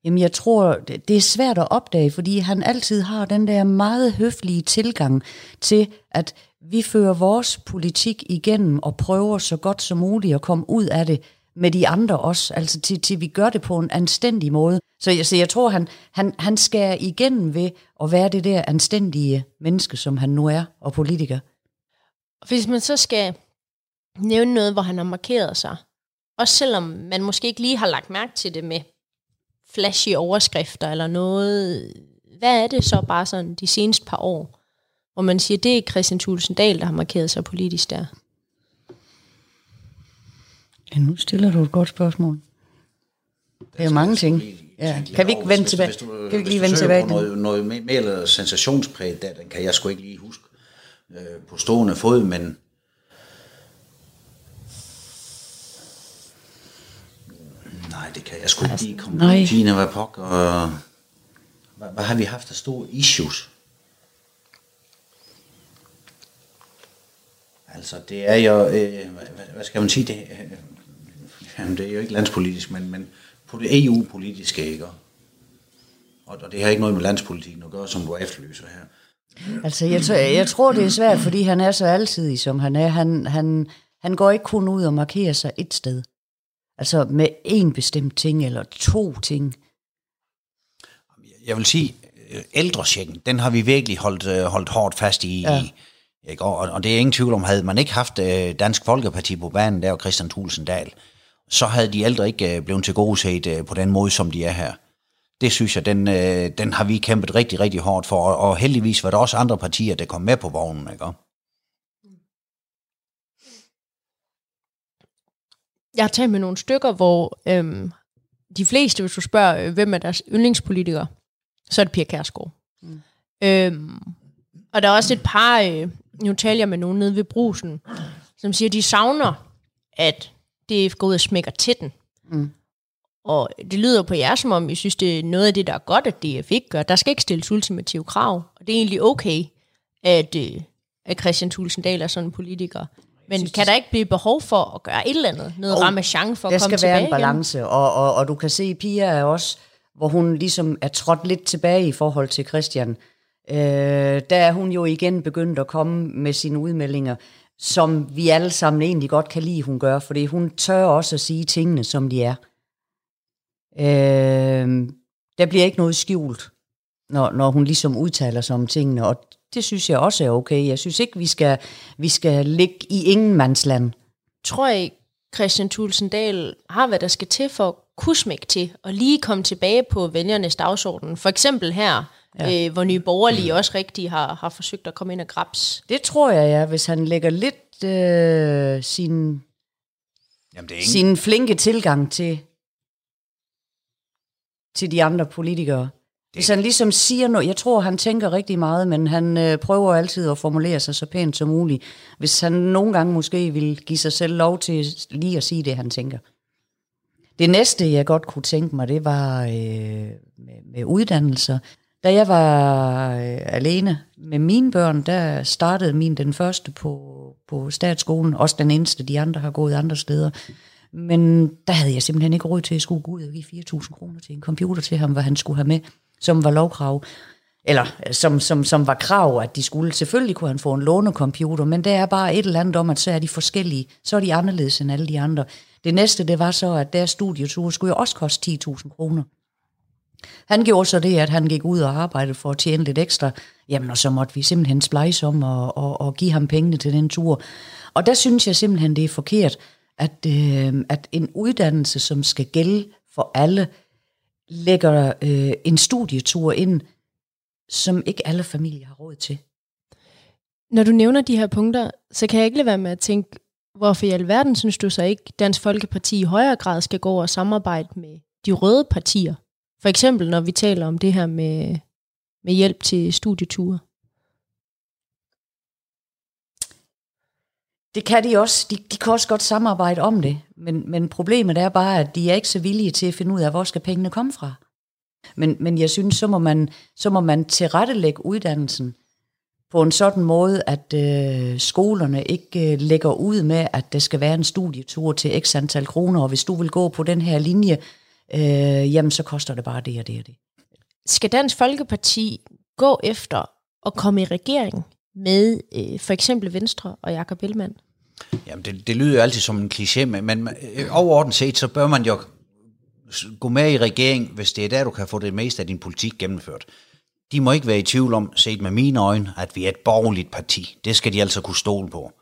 Jamen jeg tror, det er svært at opdage, fordi han altid har den der meget høflige tilgang til, at vi fører vores politik igennem og prøver så godt som muligt at komme ud af det med de andre også, altså til, til vi gør det på en anstændig måde. Så jeg, så jeg tror, han, han, han skærer igennem ved at være det der anstændige menneske, som han nu er, og politiker. Hvis man så skal nævne noget, hvor han har markeret sig, også selvom man måske ikke lige har lagt mærke til det med flashy overskrifter eller noget, hvad er det så bare sådan de seneste par år, hvor man siger, det er Christian Thulesen Dahl, der har markeret sig politisk der? Ja, nu stiller du et godt spørgsmål. Det er jo mange ting. Ja. Kan vi ikke vende tilbage? Hvis du, Kan vi ikke lige vende tilbage? På noget, noget mere mere eller sensationspræget, der, den kan jeg sgu ikke lige huske øh, på stående fod, men nej, det kan jeg sgu ikke lige komme på. nej. Gina, hvad pokker, og hvad, hvad har vi haft af store issues? Altså, det er jo, øh, hvad, skal man sige, det, øh, jamen, det er jo ikke landspolitisk, men, men på det EU-politiske, ikke? Og det har ikke noget med landspolitikken at gøre, som du efterlyser her. Altså, jeg, tror, jeg tror, det er svært, fordi han er så altid, som han er. Han, han, han går ikke kun ud og markerer sig et sted. Altså med en bestemt ting, eller to ting. Jeg vil sige, øh, ældresjekken, den har vi virkelig holdt, øh, holdt hårdt fast i. Ja. Ikke? Og, og det er ingen tvivl om, havde man ikke haft øh, Dansk Folkeparti på banen, der og Christian Thulsen Dahl, så havde de ældre ikke blevet til gode set på den måde, som de er her. Det synes jeg, den, den har vi kæmpet rigtig, rigtig hårdt for, og, og heldigvis var der også andre partier, der kom med på vognen. Ikke? Jeg har talt med nogle stykker, hvor øhm, de fleste, hvis du spørger, øh, hvem er deres yndlingspolitikere, så er det Pia Kærsgaard. Mm. Øhm, og der er også et par, øh, nu taler jeg med nogen nede ved brusen, som siger, at de savner, at det er gået og smækker til den. Mm. Og det lyder på jer, som om I synes, det er noget af det, der er godt, at DF ikke gør. Der skal ikke stilles ultimative krav. Og det er egentlig okay, at, øh, at Christian Tulsendal er sådan en politiker. Men synes, kan der ikke blive behov for at gøre et eller andet? Noget ramachan for at komme tilbage Der skal være en balance, og, og, og du kan se, Pia er også, hvor hun ligesom er trådt lidt tilbage i forhold til Christian. Øh, der er hun jo igen begyndt at komme med sine udmeldinger, som vi alle sammen egentlig godt kan lide, hun gør, fordi hun tør også at sige tingene, som de er. Øh, der bliver ikke noget skjult, når, når hun ligesom udtaler sig om tingene, og det synes jeg også er okay. Jeg synes ikke, vi skal, vi skal ligge i ingenmandsland. Tror jeg, Christian Tulsendal har, hvad der skal til for at kunne smække til, og lige komme tilbage på vælgernes dagsorden. For eksempel her, ja. øh, hvor Nye Borgerlige også rigtig har, har forsøgt at komme ind og grabs. Det tror jeg, ja. Hvis han lægger lidt øh, sin, Jamen, det er ingen... sin flinke tilgang til, til de andre politikere. Hvis han ligesom siger noget, jeg tror, han tænker rigtig meget, men han øh, prøver altid at formulere sig så pænt som muligt. Hvis han nogle gange måske vil give sig selv lov til lige at sige det, han tænker. Det næste, jeg godt kunne tænke mig, det var øh, med, med uddannelser. Da jeg var øh, alene med mine børn, der startede min den første på, på statsskolen. Også den eneste, de andre har gået andre steder. Men der havde jeg simpelthen ikke råd til at skulle gå ud og give 4.000 kroner til en computer til ham, hvad han skulle have med som var lovkrav, eller øh, som, som, som var krav, at de skulle. Selvfølgelig kunne han få en lånecomputer, men det er bare et eller andet om, at så er de forskellige. Så er de anderledes end alle de andre. Det næste, det var så, at deres studietur skulle jo også koste 10.000 kroner. Han gjorde så det, at han gik ud og arbejdede for at tjene lidt ekstra. Jamen, og så måtte vi simpelthen splice om og, og, og give ham pengene til den tur. Og der synes jeg simpelthen, det er forkert, at, øh, at en uddannelse, som skal gælde for alle, lægger øh, en studietur ind, som ikke alle familier har råd til. Når du nævner de her punkter, så kan jeg ikke lade være med at tænke, hvorfor i alverden synes du så ikke, Dansk Folkeparti i højere grad skal gå og samarbejde med de røde partier? For eksempel når vi taler om det her med, med hjælp til studieture. Det kan de også. De, de kan også godt samarbejde om det. Men, men problemet er bare, at de er ikke så villige til at finde ud af, hvor skal pengene komme fra. Men, men jeg synes, så må man, så må man tilrettelægge uddannelsen på en sådan måde, at øh, skolerne ikke øh, lægger ud med, at der skal være en studietur til x antal kroner, og hvis du vil gå på den her linje, øh, jamen så koster det bare det og det og det. Skal Dansk Folkeparti gå efter at komme i regering med øh, for eksempel Venstre og Jakob Ellemann? Jamen, det, det lyder jo altid som en kliché, men, men øh, overordnet set, så bør man jo gå med i regering, hvis det er der, du kan få det meste af din politik gennemført. De må ikke være i tvivl om, set med mine øjne, at vi er et borgerligt parti. Det skal de altså kunne stole på.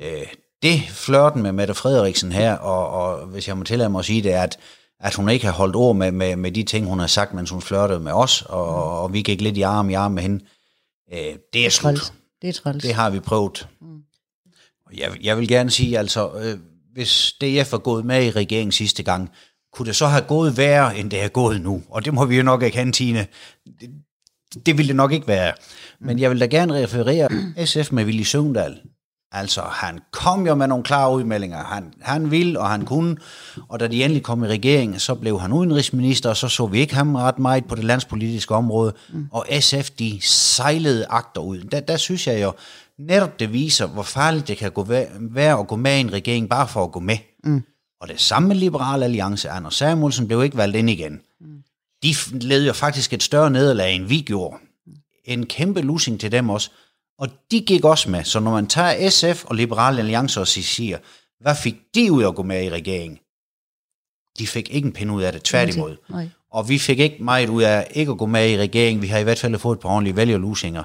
Øh, det flørten med Mette Frederiksen her, og, og hvis jeg må tillade mig at sige det, er, at, at hun ikke har holdt ord med, med, med de ting, hun har sagt, mens hun flørtede med os, og, og vi gik lidt i arm i arm med hende. Øh, det er slut. Det er træls. Det har vi prøvet. Mm. Jeg, jeg vil gerne sige, altså, øh, hvis DF var gået med i regeringen sidste gang, kunne det så have gået værre, end det er gået nu? Og det må vi jo nok ikke have, Tine. Det, det ville det nok ikke være. Men jeg vil da gerne referere SF med Willy Søvndal. Altså, han kom jo med nogle klare udmeldinger. Han, han ville, og han kunne. Og da de endelig kom i regeringen, så blev han udenrigsminister, og så så vi ikke ham ret meget på det landspolitiske område. Mm. Og SF, de sejlede agter ud. Der, der synes jeg jo, netop det viser, hvor farligt det kan gå være at gå med i en regering, bare for at gå med. Mm. Og det samme med Liberal Alliance. Anders Samuelsen blev ikke valgt ind igen. Mm. de led jo faktisk et større nederlag, end vi gjorde. En kæmpe losing til dem også. Og de gik også med. Så når man tager SF og Liberale Alliance og siger, hvad fik de ud af at gå med i regeringen? De fik ikke en pind ud af det, tværtimod. Nej. Og vi fik ikke meget ud af ikke at gå med i regeringen. Vi har i hvert fald fået et par ordentlige vælgerlusinger.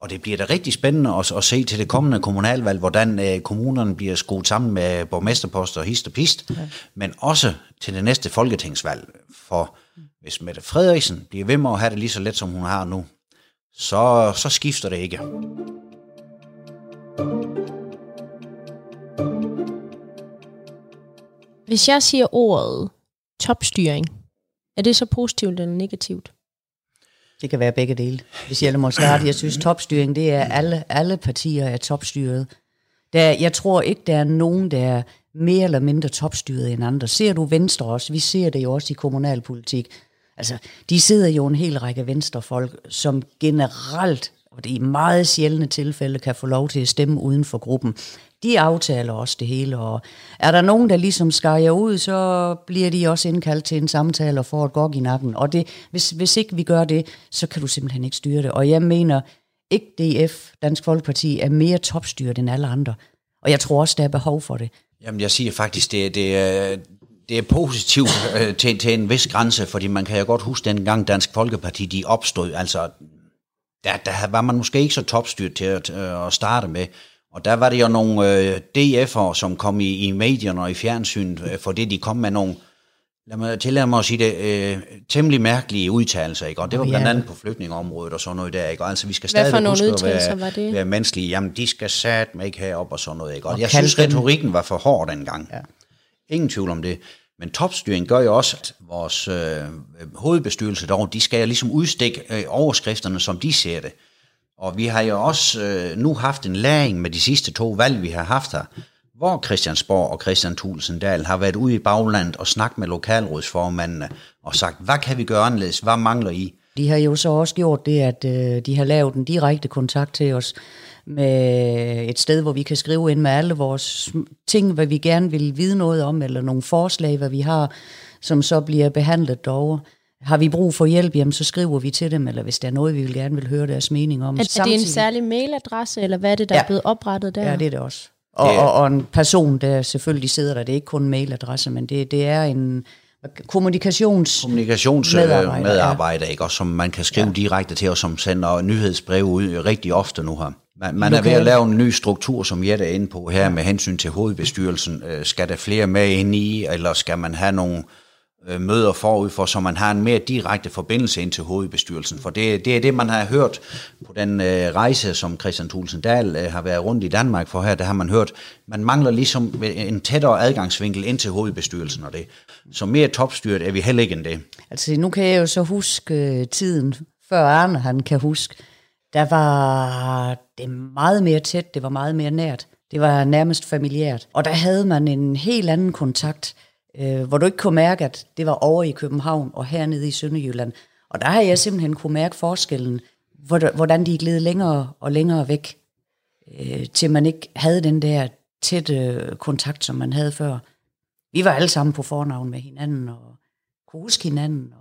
Og det bliver da rigtig spændende at, at se til det kommende kommunalvalg, hvordan øh, kommunerne bliver skruet sammen med borgmesterposter og hist og pist. Ja. Men også til det næste folketingsvalg. For hvis Mette Frederiksen bliver ved med at have det lige så let, som hun har nu, så, så skifter det ikke. Hvis jeg siger ordet topstyring, er det så positivt eller negativt? Det kan være begge dele. Hvis jeg må starte, jeg synes topstyring, det er alle, alle partier er topstyret. Der, jeg tror ikke, der er nogen, der er mere eller mindre topstyret end andre. Ser du Venstre også? Vi ser det jo også i kommunalpolitik. Altså, de sidder jo en hel række venstrefolk, som generelt, og det er i meget sjældne tilfælde, kan få lov til at stemme uden for gruppen. De aftaler også det hele, og er der nogen, der ligesom skærer ud, så bliver de også indkaldt til en samtale og får et gok i nakken. Og det, hvis, hvis ikke vi gør det, så kan du simpelthen ikke styre det. Og jeg mener, ikke DF, Dansk Folkeparti, er mere topstyret end alle andre. Og jeg tror også, der er behov for det. Jamen, jeg siger faktisk, det, det, det er positivt øh, til, til en vis grænse, fordi man kan jo godt huske dengang Dansk Folkeparti, de opstod, altså, der, der var man måske ikke så topstyret til at, øh, at starte med, og der var det jo nogle øh, DF'er, som kom i, i medierne og i fjernsynet, øh, fordi de kom med nogle, lad mig tillade mig at sige det, øh, temmelig mærkelige udtalelser, ikke? Og det var blandt andet på flygtningeområdet og sådan noget der, ikke? Og altså, vi skal Hvad stadig huske at være, var det? være menneskelige. Jamen, de skal satme ikke herop og sådan noget, ikke? Og, Og jeg synes, retorikken var for hård dengang. Ja. Ingen tvivl om det. Men topstyring gør jo også, at vores øh, hovedbestyrelse dog, de skal ligesom udstikke øh, overskrifterne, som de ser det. Og vi har jo også øh, nu haft en læring med de sidste to valg, vi har haft her, hvor Christiansborg og Christian Tulsendal Dahl har været ude i baglandet og snakket med lokalrådsformændene og sagt, hvad kan vi gøre anderledes? Hvad mangler I? De har jo så også gjort det, at øh, de har lavet en direkte kontakt til os med et sted, hvor vi kan skrive ind med alle vores ting, hvad vi gerne vil vide noget om, eller nogle forslag, hvad vi har, som så bliver behandlet derovre. Har vi brug for hjælp, jamen så skriver vi til dem, eller hvis der er noget, vi vil gerne vil høre deres mening om. Er, er det en særlig mailadresse, eller hvad er det, der Ja. er blevet oprettet der? Ja, det er det også. Og, Det og, og en person, der selvfølgelig sidder der, det er ikke kun en mailadresse, men det, det er en kommunikations... Kommunikationsmedarbejder, Medarbejder, medarbejder ikke? Og som man kan skrive ja. direkte til, og som sender nyhedsbreve ud rigtig ofte nu her. Man, man er ved at lave en ny struktur, som Jette er inde på her, med hensyn til hovedbestyrelsen. Øh, Skal der flere med ind i, eller skal man have nogle øh, møder forud for, så man har en mere direkte forbindelse ind til hovedbestyrelsen? For det, det er det, man har hørt på den øh, rejse, som Christian Thulesen Dahl øh, har været rundt i Danmark for her, der har man hørt, man mangler ligesom en tættere adgangsvinkel ind til hovedbestyrelsen og det. Så mere topstyret er vi heller ikke end det. Altså, nu kan jeg jo så huske øh, tiden, før Arne han kan huske, der var det meget mere tæt, det var meget mere nært. Det var nærmest familiært. Og der havde man en helt anden kontakt, øh, hvor du ikke kunne mærke, at det var over i København og hernede i Sønderjylland. Og der har jeg simpelthen kunne mærke forskellen, hvor- hvordan de gled længere og længere væk, øh, til man ikke havde den der tætte kontakt, som man havde før. Vi var alle sammen på fornavn med hinanden, og kunne huske hinanden.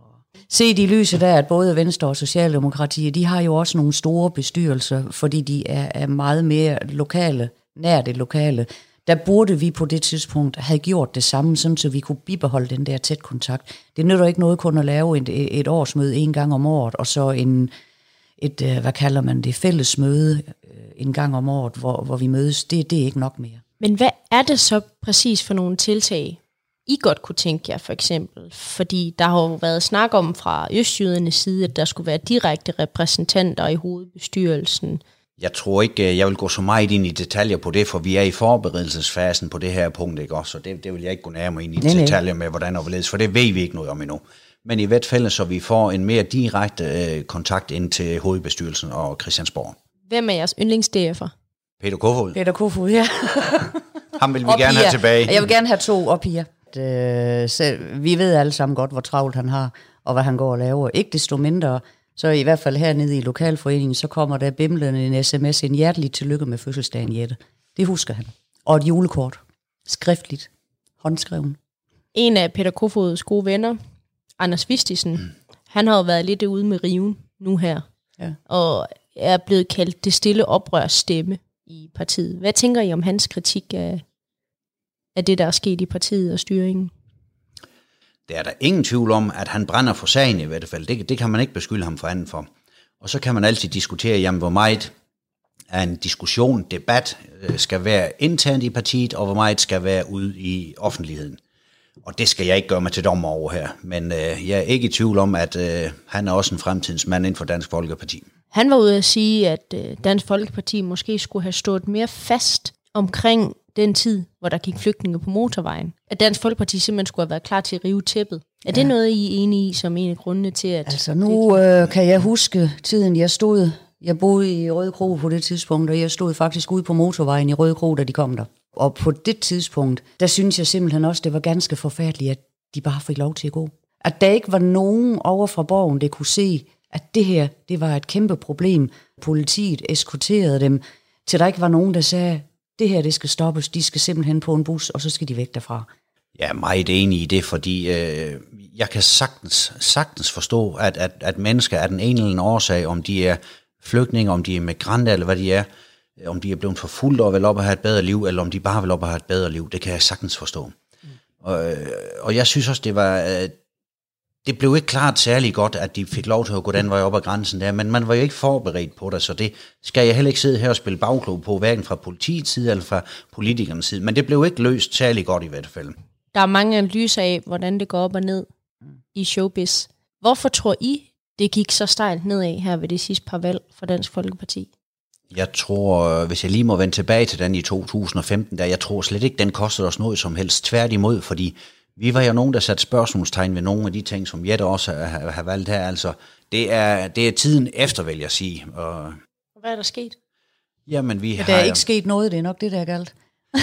Se de i lyset af, at både Venstre og Socialdemokratiet, de har jo også nogle store bestyrelser, fordi de er, er meget mere lokale, nær det lokale. Der burde vi på det tidspunkt have gjort det samme, sådan så vi kunne bibeholde den der tæt kontakt. Det nytter ikke noget kun at lave et, et årsmøde en gang om året, og så en, et, øh, hvad kalder man det, fælles møde øh, en gang om året, hvor, hvor vi mødes. Det, det er ikke nok mere. Men hvad er det så præcis for nogle tiltag, i godt kunne tænke jer for eksempel? Fordi der har jo været snak om fra Østjydernes side, at der skulle være direkte repræsentanter i hovedbestyrelsen. Jeg tror ikke, øh, jeg vil gå så meget ind i detaljer på det, for vi er i forberedelsesfasen på det her punkt, ikke også? Så det, det vil jeg ikke gå nærmere ind i Nej, nej. detaljer med, hvordan og hvorledes, for det ved vi ikke noget om endnu. Men i hvert fald, så vi får en mere direkte øh, kontakt ind til hovedbestyrelsen og Christiansborg. Hvem er jeres yndlings-DF'er? Peter Kofod, Peter Kofod, ja. ham vil vi Og gerne piger. have tilbage. Jeg vil gerne have to og piger. Øh, så vi ved alle sammen godt, hvor travlt han har, og hvad han går og laver. Ikke desto mindre, så i hvert fald hernede i lokalforeningen, så kommer der bimlende en sms, en hjertelig tillykke med fødselsdagen, Jette. Det husker han. Og et julekort. Skriftligt. Håndskreven. En af Peter Kofods gode venner, Anders Vistisen, Han har jo været lidt ude med riven nu her, Ja. og er blevet kaldt det stille oprørsstemme i partiet. Hvad tænker I om hans kritik af, af det, der er sket i partiet og styringen? Der er der ingen tvivl om, at han brænder for sagen i hvert fald. Det, det kan man ikke beskylde ham for anden for. Og så kan man altid diskutere, jamen, hvor meget af en diskussion, debat, øh, skal være internt i partiet, og hvor meget skal være ude i offentligheden. Og det skal jeg ikke gøre mig til dommer over her. Men øh, jeg er ikke i tvivl om, at øh, han er også en fremtidens mand inden for Dansk Folkeparti. Han var ude at sige, at øh, Dansk Folkeparti måske skulle have stået mere fast omkring den tid, hvor der gik flygtninge på motorvejen. At Dansk Folkeparti simpelthen skulle have været klar til at rive tæppet. Er det noget, I er enige i som en af grundene til, at... Altså nu øh, kan jeg huske tiden, jeg stod, jeg boede i Røde Kro på det tidspunkt, og jeg stod faktisk ude på motorvejen i Røde Kro, da de kom der. Og på det tidspunkt, der synes jeg simpelthen også, det var ganske forfærdeligt, at de bare fik lov til at gå. At der ikke var nogen over fra borgen, der kunne se, at det her, det var et kæmpe problem. Politiet eskorterede dem, til der ikke var nogen, der sagde, det her, det skal stoppes, de skal simpelthen på en bus, og så skal de væk derfra. Jeg er meget enig i det, fordi øh, jeg kan sagtens, sagtens forstå, at, at, at mennesker er den ene eller anden årsag, om de er flygtninge, om de er migranter, eller hvad de er, om de er blevet forfulgt og vil op og have et bedre liv, eller om de bare vil op og have et bedre liv, det kan jeg sagtens forstå. Mm. Og, øh, og jeg synes også, det var... Det blev ikke klart særlig godt, at de fik lov til at gå den vej op ad grænsen der, men man var jo ikke forberedt på det, så det skal jeg heller ikke sidde her og spille bagklog på, hverken fra politiets side eller fra politikernes side, men det blev ikke løst særlig godt i hvert fald. Der er mange analyser af, hvordan det går op og ned i showbiz. Hvorfor tror I, det gik så stejlt nedad her ved det sidste par valg for Dansk Folkeparti? Jeg tror, hvis jeg lige må vende tilbage til den i 2015, der jeg tror slet ikke, den kostede os noget som helst. Tværtimod, fordi vi var jo nogen, der satte spørgsmålstegn ved nogle af de ting, som Jette også har, har valgt her. Altså, det er, det er tiden efter, vil jeg sige. Og, Hvad er der sket? jamen, vi Men har... der er ikke sket noget, det er nok det, der er galt. [laughs]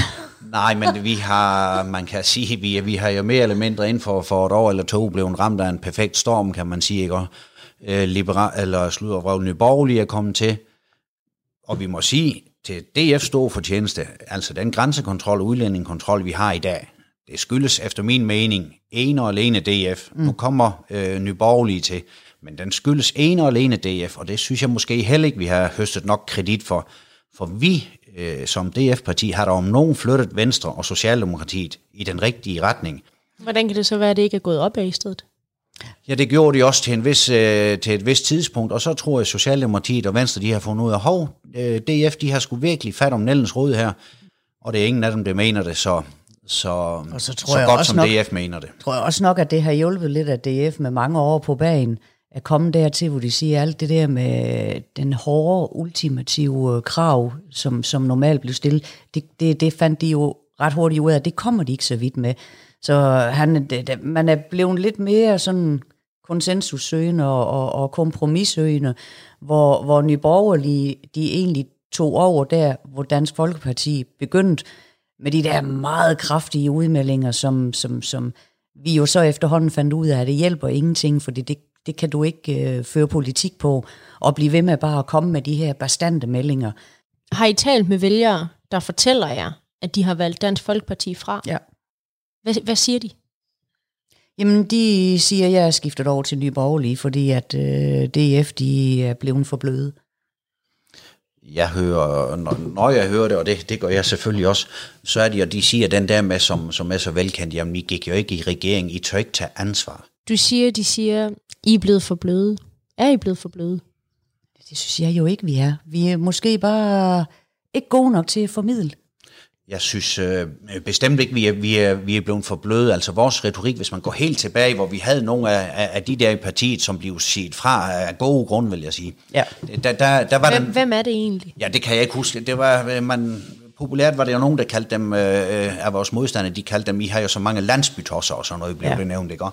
Nej, men vi har, man kan sige, vi, vi har jo mere eller mindre inden for, for et år eller to blevet ramt af en perfekt storm, kan man sige, ikke? Og, øh, liberal, eller slutter vrøvl Nye Borgerlige er kommet til, og vi må sige, til DF stod for tjeneste, altså den grænsekontrol og udlændingekontrol, vi har i dag, det skyldes efter min mening en og alene DF. Mm. Nu kommer øh, Nye Borgerlige til, men den skyldes en og alene DF, og det synes jeg måske heller ikke, vi har høstet nok kredit for. For vi øh, som DF-parti har der om nogen flyttet Venstre og Socialdemokratiet i den rigtige retning. Hvordan kan det så være, at det ikke er gået op af i stedet? Ja, det gjorde de også til, en vis, øh, til et vist tidspunkt, og så tror jeg, at Socialdemokratiet og Venstre, de har fundet ud af, hov, øh, DF, de har sgu virkelig fat om Nellens råd her, og det er ingen af dem, der mener det, så, så, Og så tror så jeg godt også som nok- DF mener det. tror jeg også nok, at det har hjulpet lidt af DF med mange år på bagen, at komme dertil, hvor de siger alt det der med den hårde, ultimative øh, krav, som, som normalt blev stillet, det, det, det fandt de jo ret hurtigt ud af, at det kommer de ikke så vidt med. Så han, det, det, man er blevet lidt mere sådan konsensussøgende og, og, og kompromissøgende, hvor, hvor Nye Borgerlige, de egentlig tog over der, hvor Dansk Folkeparti begyndte med de der meget kraftige udmeldinger, som, som, som vi jo så efterhånden fandt ud af, at det hjælper ingenting, for det, det, det kan du ikke øh, føre politik på, og blive ved med bare at komme med de her bastante meldinger. Har I talt med vælgere, der fortæller jer, at de har valgt Dansk Folkeparti fra? Ja. Hvad, hvad siger de? Jamen, de siger, at jeg er skiftet over til Nye Borgerlige, fordi at øh, DF, de er blevet for bløde. Jeg hører, når, når jeg hører det, og det, det gør jeg selvfølgelig også, så er det jo, de siger den der med, som, som er så velkendt, jamen I gik jo ikke i regering, I tør ikke tage ansvar. Du siger, de siger, I er blevet for bløde. Er I blevet for bløde? Det synes jeg jo ikke, vi er. Vi er måske bare ikke gode nok til at formidle. Jeg synes øh, bestemt ikke, vi er, vi, er, vi er blevet for bløde. Altså vores retorik, hvis man går helt tilbage, hvor vi havde nogle af, af, af de der i partiet, som blev set fra af gode grunde, vil jeg sige. Ja. Der, der, der var Hvem, den, hvem er det egentlig? Ja, det kan jeg ikke huske. Det var, øh, man, populært var det jo nogen, der kaldte dem, øh, af vores modstandere, de kaldte dem, I har jo så mange landsbytosser og sådan noget, blev Ja. det nævnt, ikke?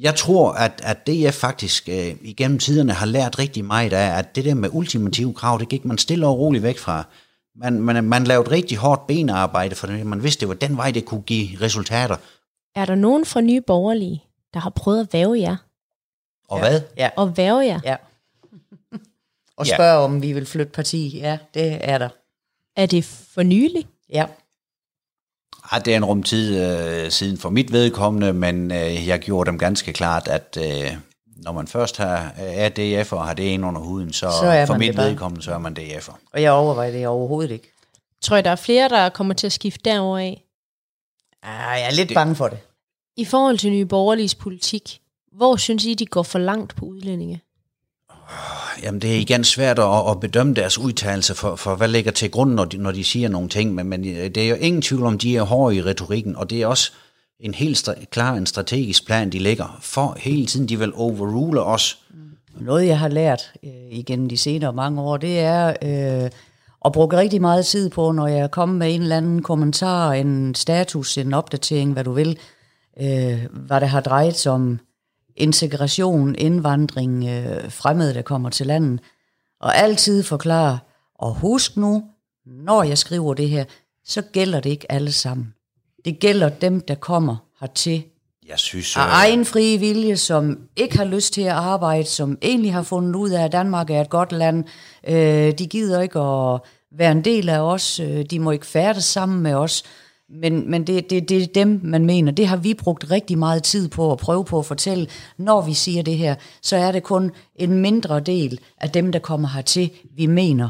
Jeg tror, at, at DF faktisk øh, igennem tiderne har lært rigtig meget af, at det der med ultimative krav, det gik man stille og roligt væk fra. Man, man, man lavede rigtig hårdt benarbejde, for man vidste, det var den vej, det kunne give resultater. Er der nogen fra Nye Borgerlige, der har prøvet at væve jer? Og ja. hvad? Ja. Og væve jer? Ja. [laughs] Og Ja. spørge, om vi vil flytte parti. Ja, det er der. Er det for nylig? Ja. Ah, det er en rumtid øh, siden for mit vedkommende, men øh, jeg gjorde dem ganske klart, at øh, når man først har, er DF og har det ind under huden, så, Så er for mit vedkommende, så er man DF'er. Og jeg overvejer det overhovedet ikke. Tror jeg, der er flere, der kommer til at skifte derover af? Ah, jeg er lidt det. bange for det. I forhold til Nye Borgerliges politik, hvor synes I, de går for langt på udlændinge? Jamen, det er igen svært at, at bedømme deres udtalelse, for, for hvad ligger til grund, når de, når de siger nogle ting, men, men øh, det er jo ingen tvivl om, de er hårde i retorikken, og det er også en helt stra- klar en strategisk plan, de lægger, for hele tiden, de vil overrule os. Mm. Noget, jeg har lært øh, igennem de senere mange år, det er øh, at bruge rigtig meget tid på, når jeg kommer med en eller anden kommentar, en status, en opdatering, hvad du vil, øh, hvad det har drejet sig om integration, indvandring, øh, fremmede, der kommer til landet, og altid forklare, og husk nu, når jeg skriver det her, så gælder det ikke alle sammen. Det gælder dem, der kommer hertil Jeg synes... af øh, egen frie vilje, som ikke har lyst til at arbejde, som egentlig har fundet ud af, at Danmark er et godt land. Øh, de gider ikke at være en del af os. Øh, de må ikke færdes sammen med os. Men, men det, det, det er dem, man mener. Det har vi brugt rigtig meget tid på at prøve på at fortælle. Når vi siger det her, så er det kun en mindre del af dem, der kommer hertil, vi mener.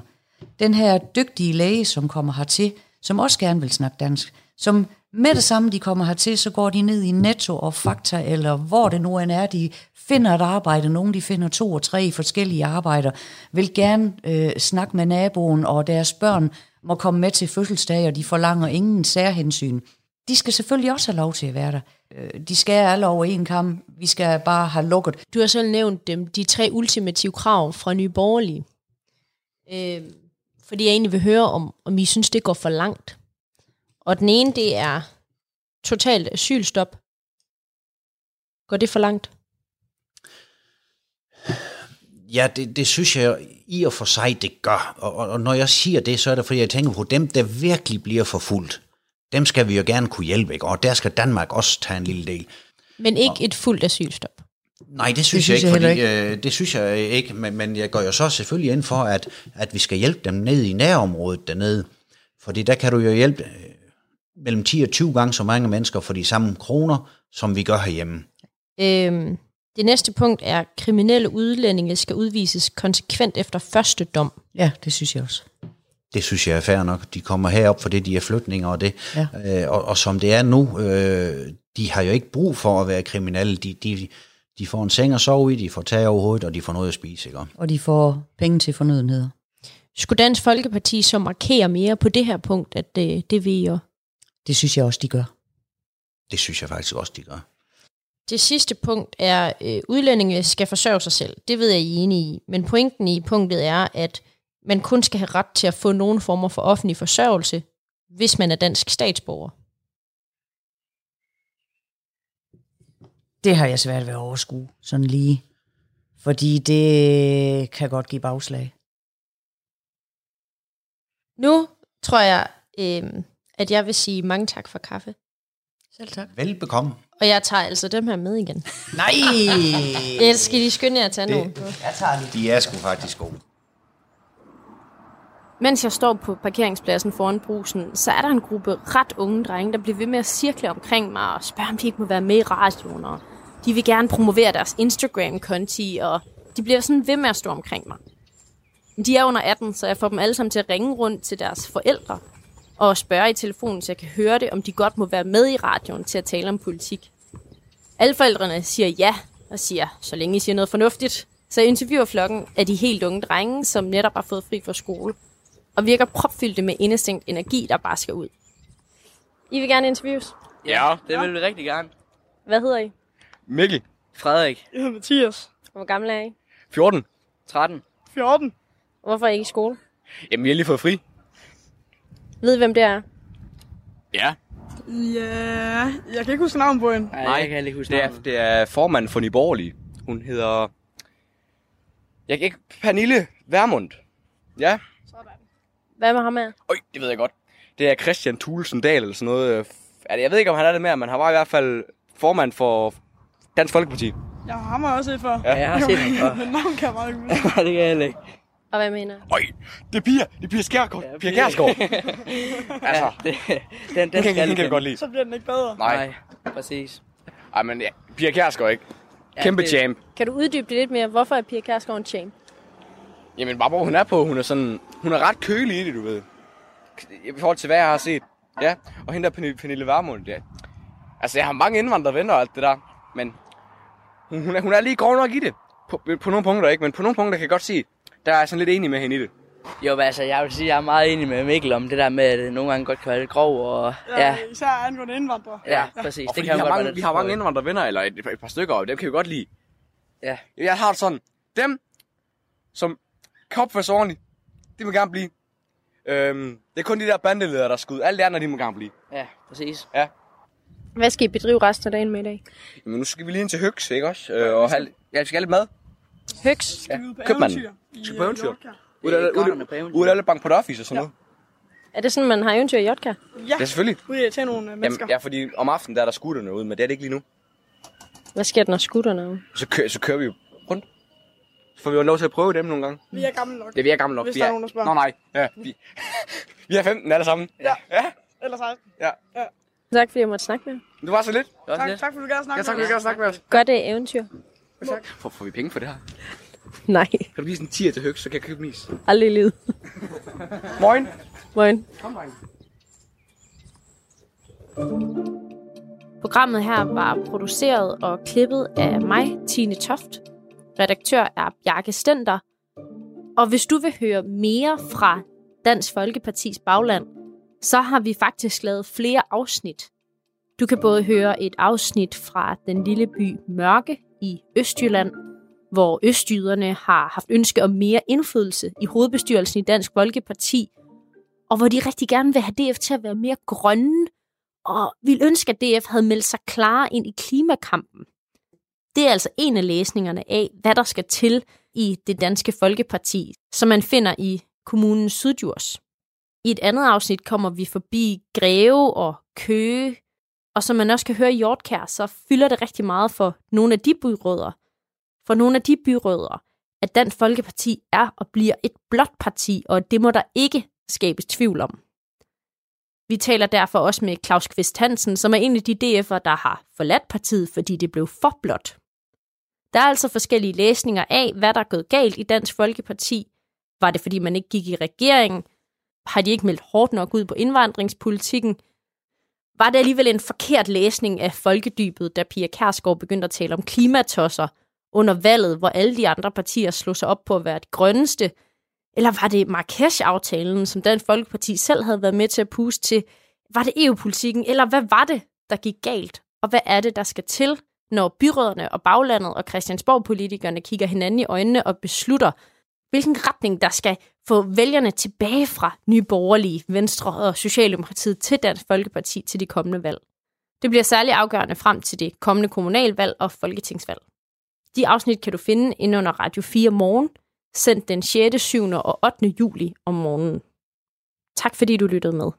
Den her dygtige læge, som kommer hertil, som også gerne vil snakke dansk, som med det samme, de kommer hertil, så går de ned i Netto og Fakta, eller hvor det nu end er, de finder et arbejde. Nogle de finder to og tre forskellige arbejder, vil gerne øh, snakke med naboen, og deres børn må komme med til fødselsdag, og de forlanger ingen særhensyn. De skal selvfølgelig også have lov til at være der. Øh, de skal alle over en kamp. Vi skal bare have lukket. Du har selv nævnt dem, de tre ultimative krav fra Nye Borgerlige. Øh, fordi jeg egentlig vil høre, om, om I synes, det går for langt. Og den ene, det er totalt asylstop. Går det for langt? Ja, det, det synes jeg i og for sig, det gør. Og, og, og når jeg siger det, så er det, fordi jeg tænker på dem, der virkelig bliver forfulgt. Dem skal vi jo gerne kunne hjælpe, ikke? og der skal Danmark også tage en lille del. Men ikke et fuldt asylstop. Nej, det synes, Det synes jeg jeg ikke, fordi, øh, det synes jeg ikke, men, men jeg går jo så selvfølgelig ind for, at, at vi skal hjælpe dem ned i nærområdet dernede. Fordi der kan du jo hjælpe mellem 10 og 20 gange så mange mennesker for de samme kroner, som vi gør herhjemme. Øh, det næste punkt er, at kriminelle udlændinge skal udvises konsekvent efter første dom. Ja, det synes jeg også. Det synes jeg er fair nok. De kommer herop, fordi de er flytninger og det. Ja. Øh, og, og som det er nu, øh, de har jo ikke brug for at være kriminelle. De, de, de får en seng at sove i, de får tag over hovedet, og de får noget at spise. Ikke? Og de får penge til fornødenheder. Skulle Dansk Folkeparti så markere mere på det her punkt, at det, det vil I jo? Det synes jeg også, de gør. Det synes jeg faktisk også, de gør. Det sidste punkt er, at øh, udlændinge skal forsørge sig selv. Det ved jeg, I er enige i. Men pointen i punktet er, at man kun skal have ret til at få nogle former for offentlig forsørgelse, hvis man er dansk statsborger. Det har jeg svært ved at overskue, sådan lige. Fordi det kan godt give bagslag. Nu tror jeg, øh, at jeg vil sige mange tak for kaffe. Selv tak. Velbekomme. Og jeg tager altså dem her med igen. Nej! Jeg skal lige skynde jer at tage nogle. Jeg tager lige. De er sgu faktisk gode. Mens jeg står på parkeringspladsen foran brusen, så er der en gruppe ret unge drenge, der bliver ved med at cirkle omkring mig og spørge, om de ikke må være med i radioen. Og de vil gerne promovere deres Instagram-konti, og de bliver sådan ved med at stå omkring mig. De er under 18, så jeg får dem alle sammen til at ringe rundt til deres forældre og spørge i telefonen, så jeg kan høre det, om de godt må være med i radioen til at tale om politik. Alle forældrene siger ja, og siger, så længe I siger noget fornuftigt. Så jeg interviewer flokken af de helt unge drenge, som netop har fået fri fra skole, og virker propfyldte med indestængt energi, der bare skal ud. I vil gerne interviews? Ja, det vil vi rigtig gerne. Hvad hedder I? Mikkel. Frederik. Jeg hedder Mathias. Hvor gamle er I? 14. 13. 14. Hvorfor er I ikke i skole? Jamen, vi har lige fået fri. Ved I, hvem det er? Ja. Ja, jeg kan ikke huske navnet på hende. Nej, jeg kan ikke huske det er, det er formanden for Nyborgerlige. Hun hedder... Jeg kan ikke... Pernille Værmund. Ja. Hvad med ham her? Øj, det ved jeg godt. Det er Christian Thulesen Dahl eller sådan noget. Altså, jeg ved ikke, om han er det mere, men han var i hvert fald formand for Dansk Folkeparti. Jeg har ham også set før. Ja, jeg har set ham [laughs] før. Men navn kan jeg bare ikke [laughs] det kan jeg heller ikke. Og hvad mener Øj, det er Pia. Det er Pia Skærgaard. Ja, Pia Kjærsgaard. [laughs] altså, det, den, den, den kan, skal den kan jeg godt lide. Så bliver den ikke bedre. Nej. præcis. Ej, men ja, Pia Kjærsgaard ikke. Kæmpe det- champ. Kan du uddybe det lidt mere? Hvorfor er Pia Kærsgaard en champ? Jamen, bare hvor hun er på, hun er sådan, hun er ret kølig i det, du ved. I forhold til, hvad jeg har set. Ja, og hende der Pernille, Pernille Vermund, ja. Altså, jeg har mange indvandrervenner og alt det der, men hun, hun, er, hun er lige grov nok i det. På, på nogle punkter ikke, men på nogle punkter kan jeg godt sige, der er jeg sådan lidt enig med hende i det. Jo, men altså, jeg vil sige, jeg er meget enig med Mikkel om det der med, at det nogle gange godt kan være lidt grov, og Ja, ja, Især angående indvandrere. ja, præcis. Og Det kan vi, har godt være mange, lidt vi har mange indvandrervenner, eller et, et par stykker, og dem kan vi godt lide. Ja. Jeg har det sådan, dem, som kan opføre sig ordentligt, de må gerne blive. Øhm, det er kun de der bandeledere, der skal ud. Alle de andre, de må gerne blive. Ja, præcis. Ja. Hvad skal I bedrive resten af dagen med i dag? Men nu skal vi lige ind til Høgs, ikke også? Øh, og have, ja, vi skal have lidt mad. Høgs? Ja, købmanden. Skal på øh, eventyr. Mallorca. Ud af, ud, af alle bank på office og sådan noget. Er det sådan, man har eventyr i Jotka? Ja, Ja, selvfølgelig. ude at tage nogle øh, mennesker. Jamen, ja, fordi om aftenen der er der skutterne ude, men det er det ikke lige nu. Hvad sker der, når skutterne er ude? Så, kø, så kører vi jo rundt. Så får vi jo lov til at prøve dem nogle gange. Vi er gamle nok. Det vi er gamle nok. Hvis vi der er er, nogen, der spørger. Nå nej, ja, vi, [laughs] vi er 15 alle sammen. Ja. ja. Eller 16. Ja. ja. Tak, fordi jeg måtte snakke med jer. Du var så lidt. Tak, tak for, at du gerne snakke Ja, tak, med vi kan snakke med os. Godt det eventyr. Tak. Får, får vi penge for det her? Nej, Kan du give sådan en tier til høg, så kan jeg købe en is? aldrig i livet. Moin. Moin. Kom, dreng. Programmet her var produceret og klippet af mig, Tine Toft. Redaktør er Bjarke Stender. Og hvis du vil høre mere fra Dansk Folkepartis bagland, så har vi faktisk lavet flere afsnit. Du kan både høre et afsnit fra den lille by Mørke i Østjylland, hvor østjyderne har haft ønske om mere indflydelse i hovedbestyrelsen i Dansk Folkeparti, og hvor de rigtig gerne vil have DF til at være mere grønne, og vil ønske, at DF havde meldt sig klar ind i klimakampen. Det er altså en af læsningerne af, hvad der skal til i det danske folkeparti, som man finder i kommunen Syddjurs. I et andet afsnit kommer vi forbi Greve og Køge, og som man også kan høre i Hjortkær, så fylder det rigtig meget for nogle af de byrødder. For nogle af de byrødder, at Dansk Folkeparti er og bliver et blåt parti, og det må der ikke skabes tvivl om. Vi taler derfor også med Claus Kvist Hansen, som er en af de DF'er, der har forladt partiet, fordi det blev for blot. Der er altså forskellige læsninger af, hvad der er gået galt i Dansk Folkeparti. Var det, fordi man ikke gik i regeringen? Har de ikke meldt hårdt nok ud på indvandringspolitikken? Var det alligevel en forkert læsning af folkedybet, da Pia Kærsgaard begyndte at tale om klimatosser under valget, hvor alle de andre partier slog sig op på at være det grønneste? Eller var det Marrakesh-aftalen, som Dansk Folkeparti selv havde været med til at puste til? Var det EU-politikken? Eller hvad var det, der gik galt? Og hvad er det, der skal til, når byråderne og baglandet og Christiansborg-politikerne kigger hinanden i øjnene og beslutter, hvilken retning, der skal få vælgerne tilbage fra Nye Borgerlige, Venstre og Socialdemokratiet til Dansk Folkeparti til de kommende valg. Det bliver særlig afgørende frem til det kommende kommunalvalg og folketingsvalg. De afsnit kan du finde inde under Radio 4 morgen, sendt den 6., 7. og 8. juli om morgenen. Tak fordi du lyttede med.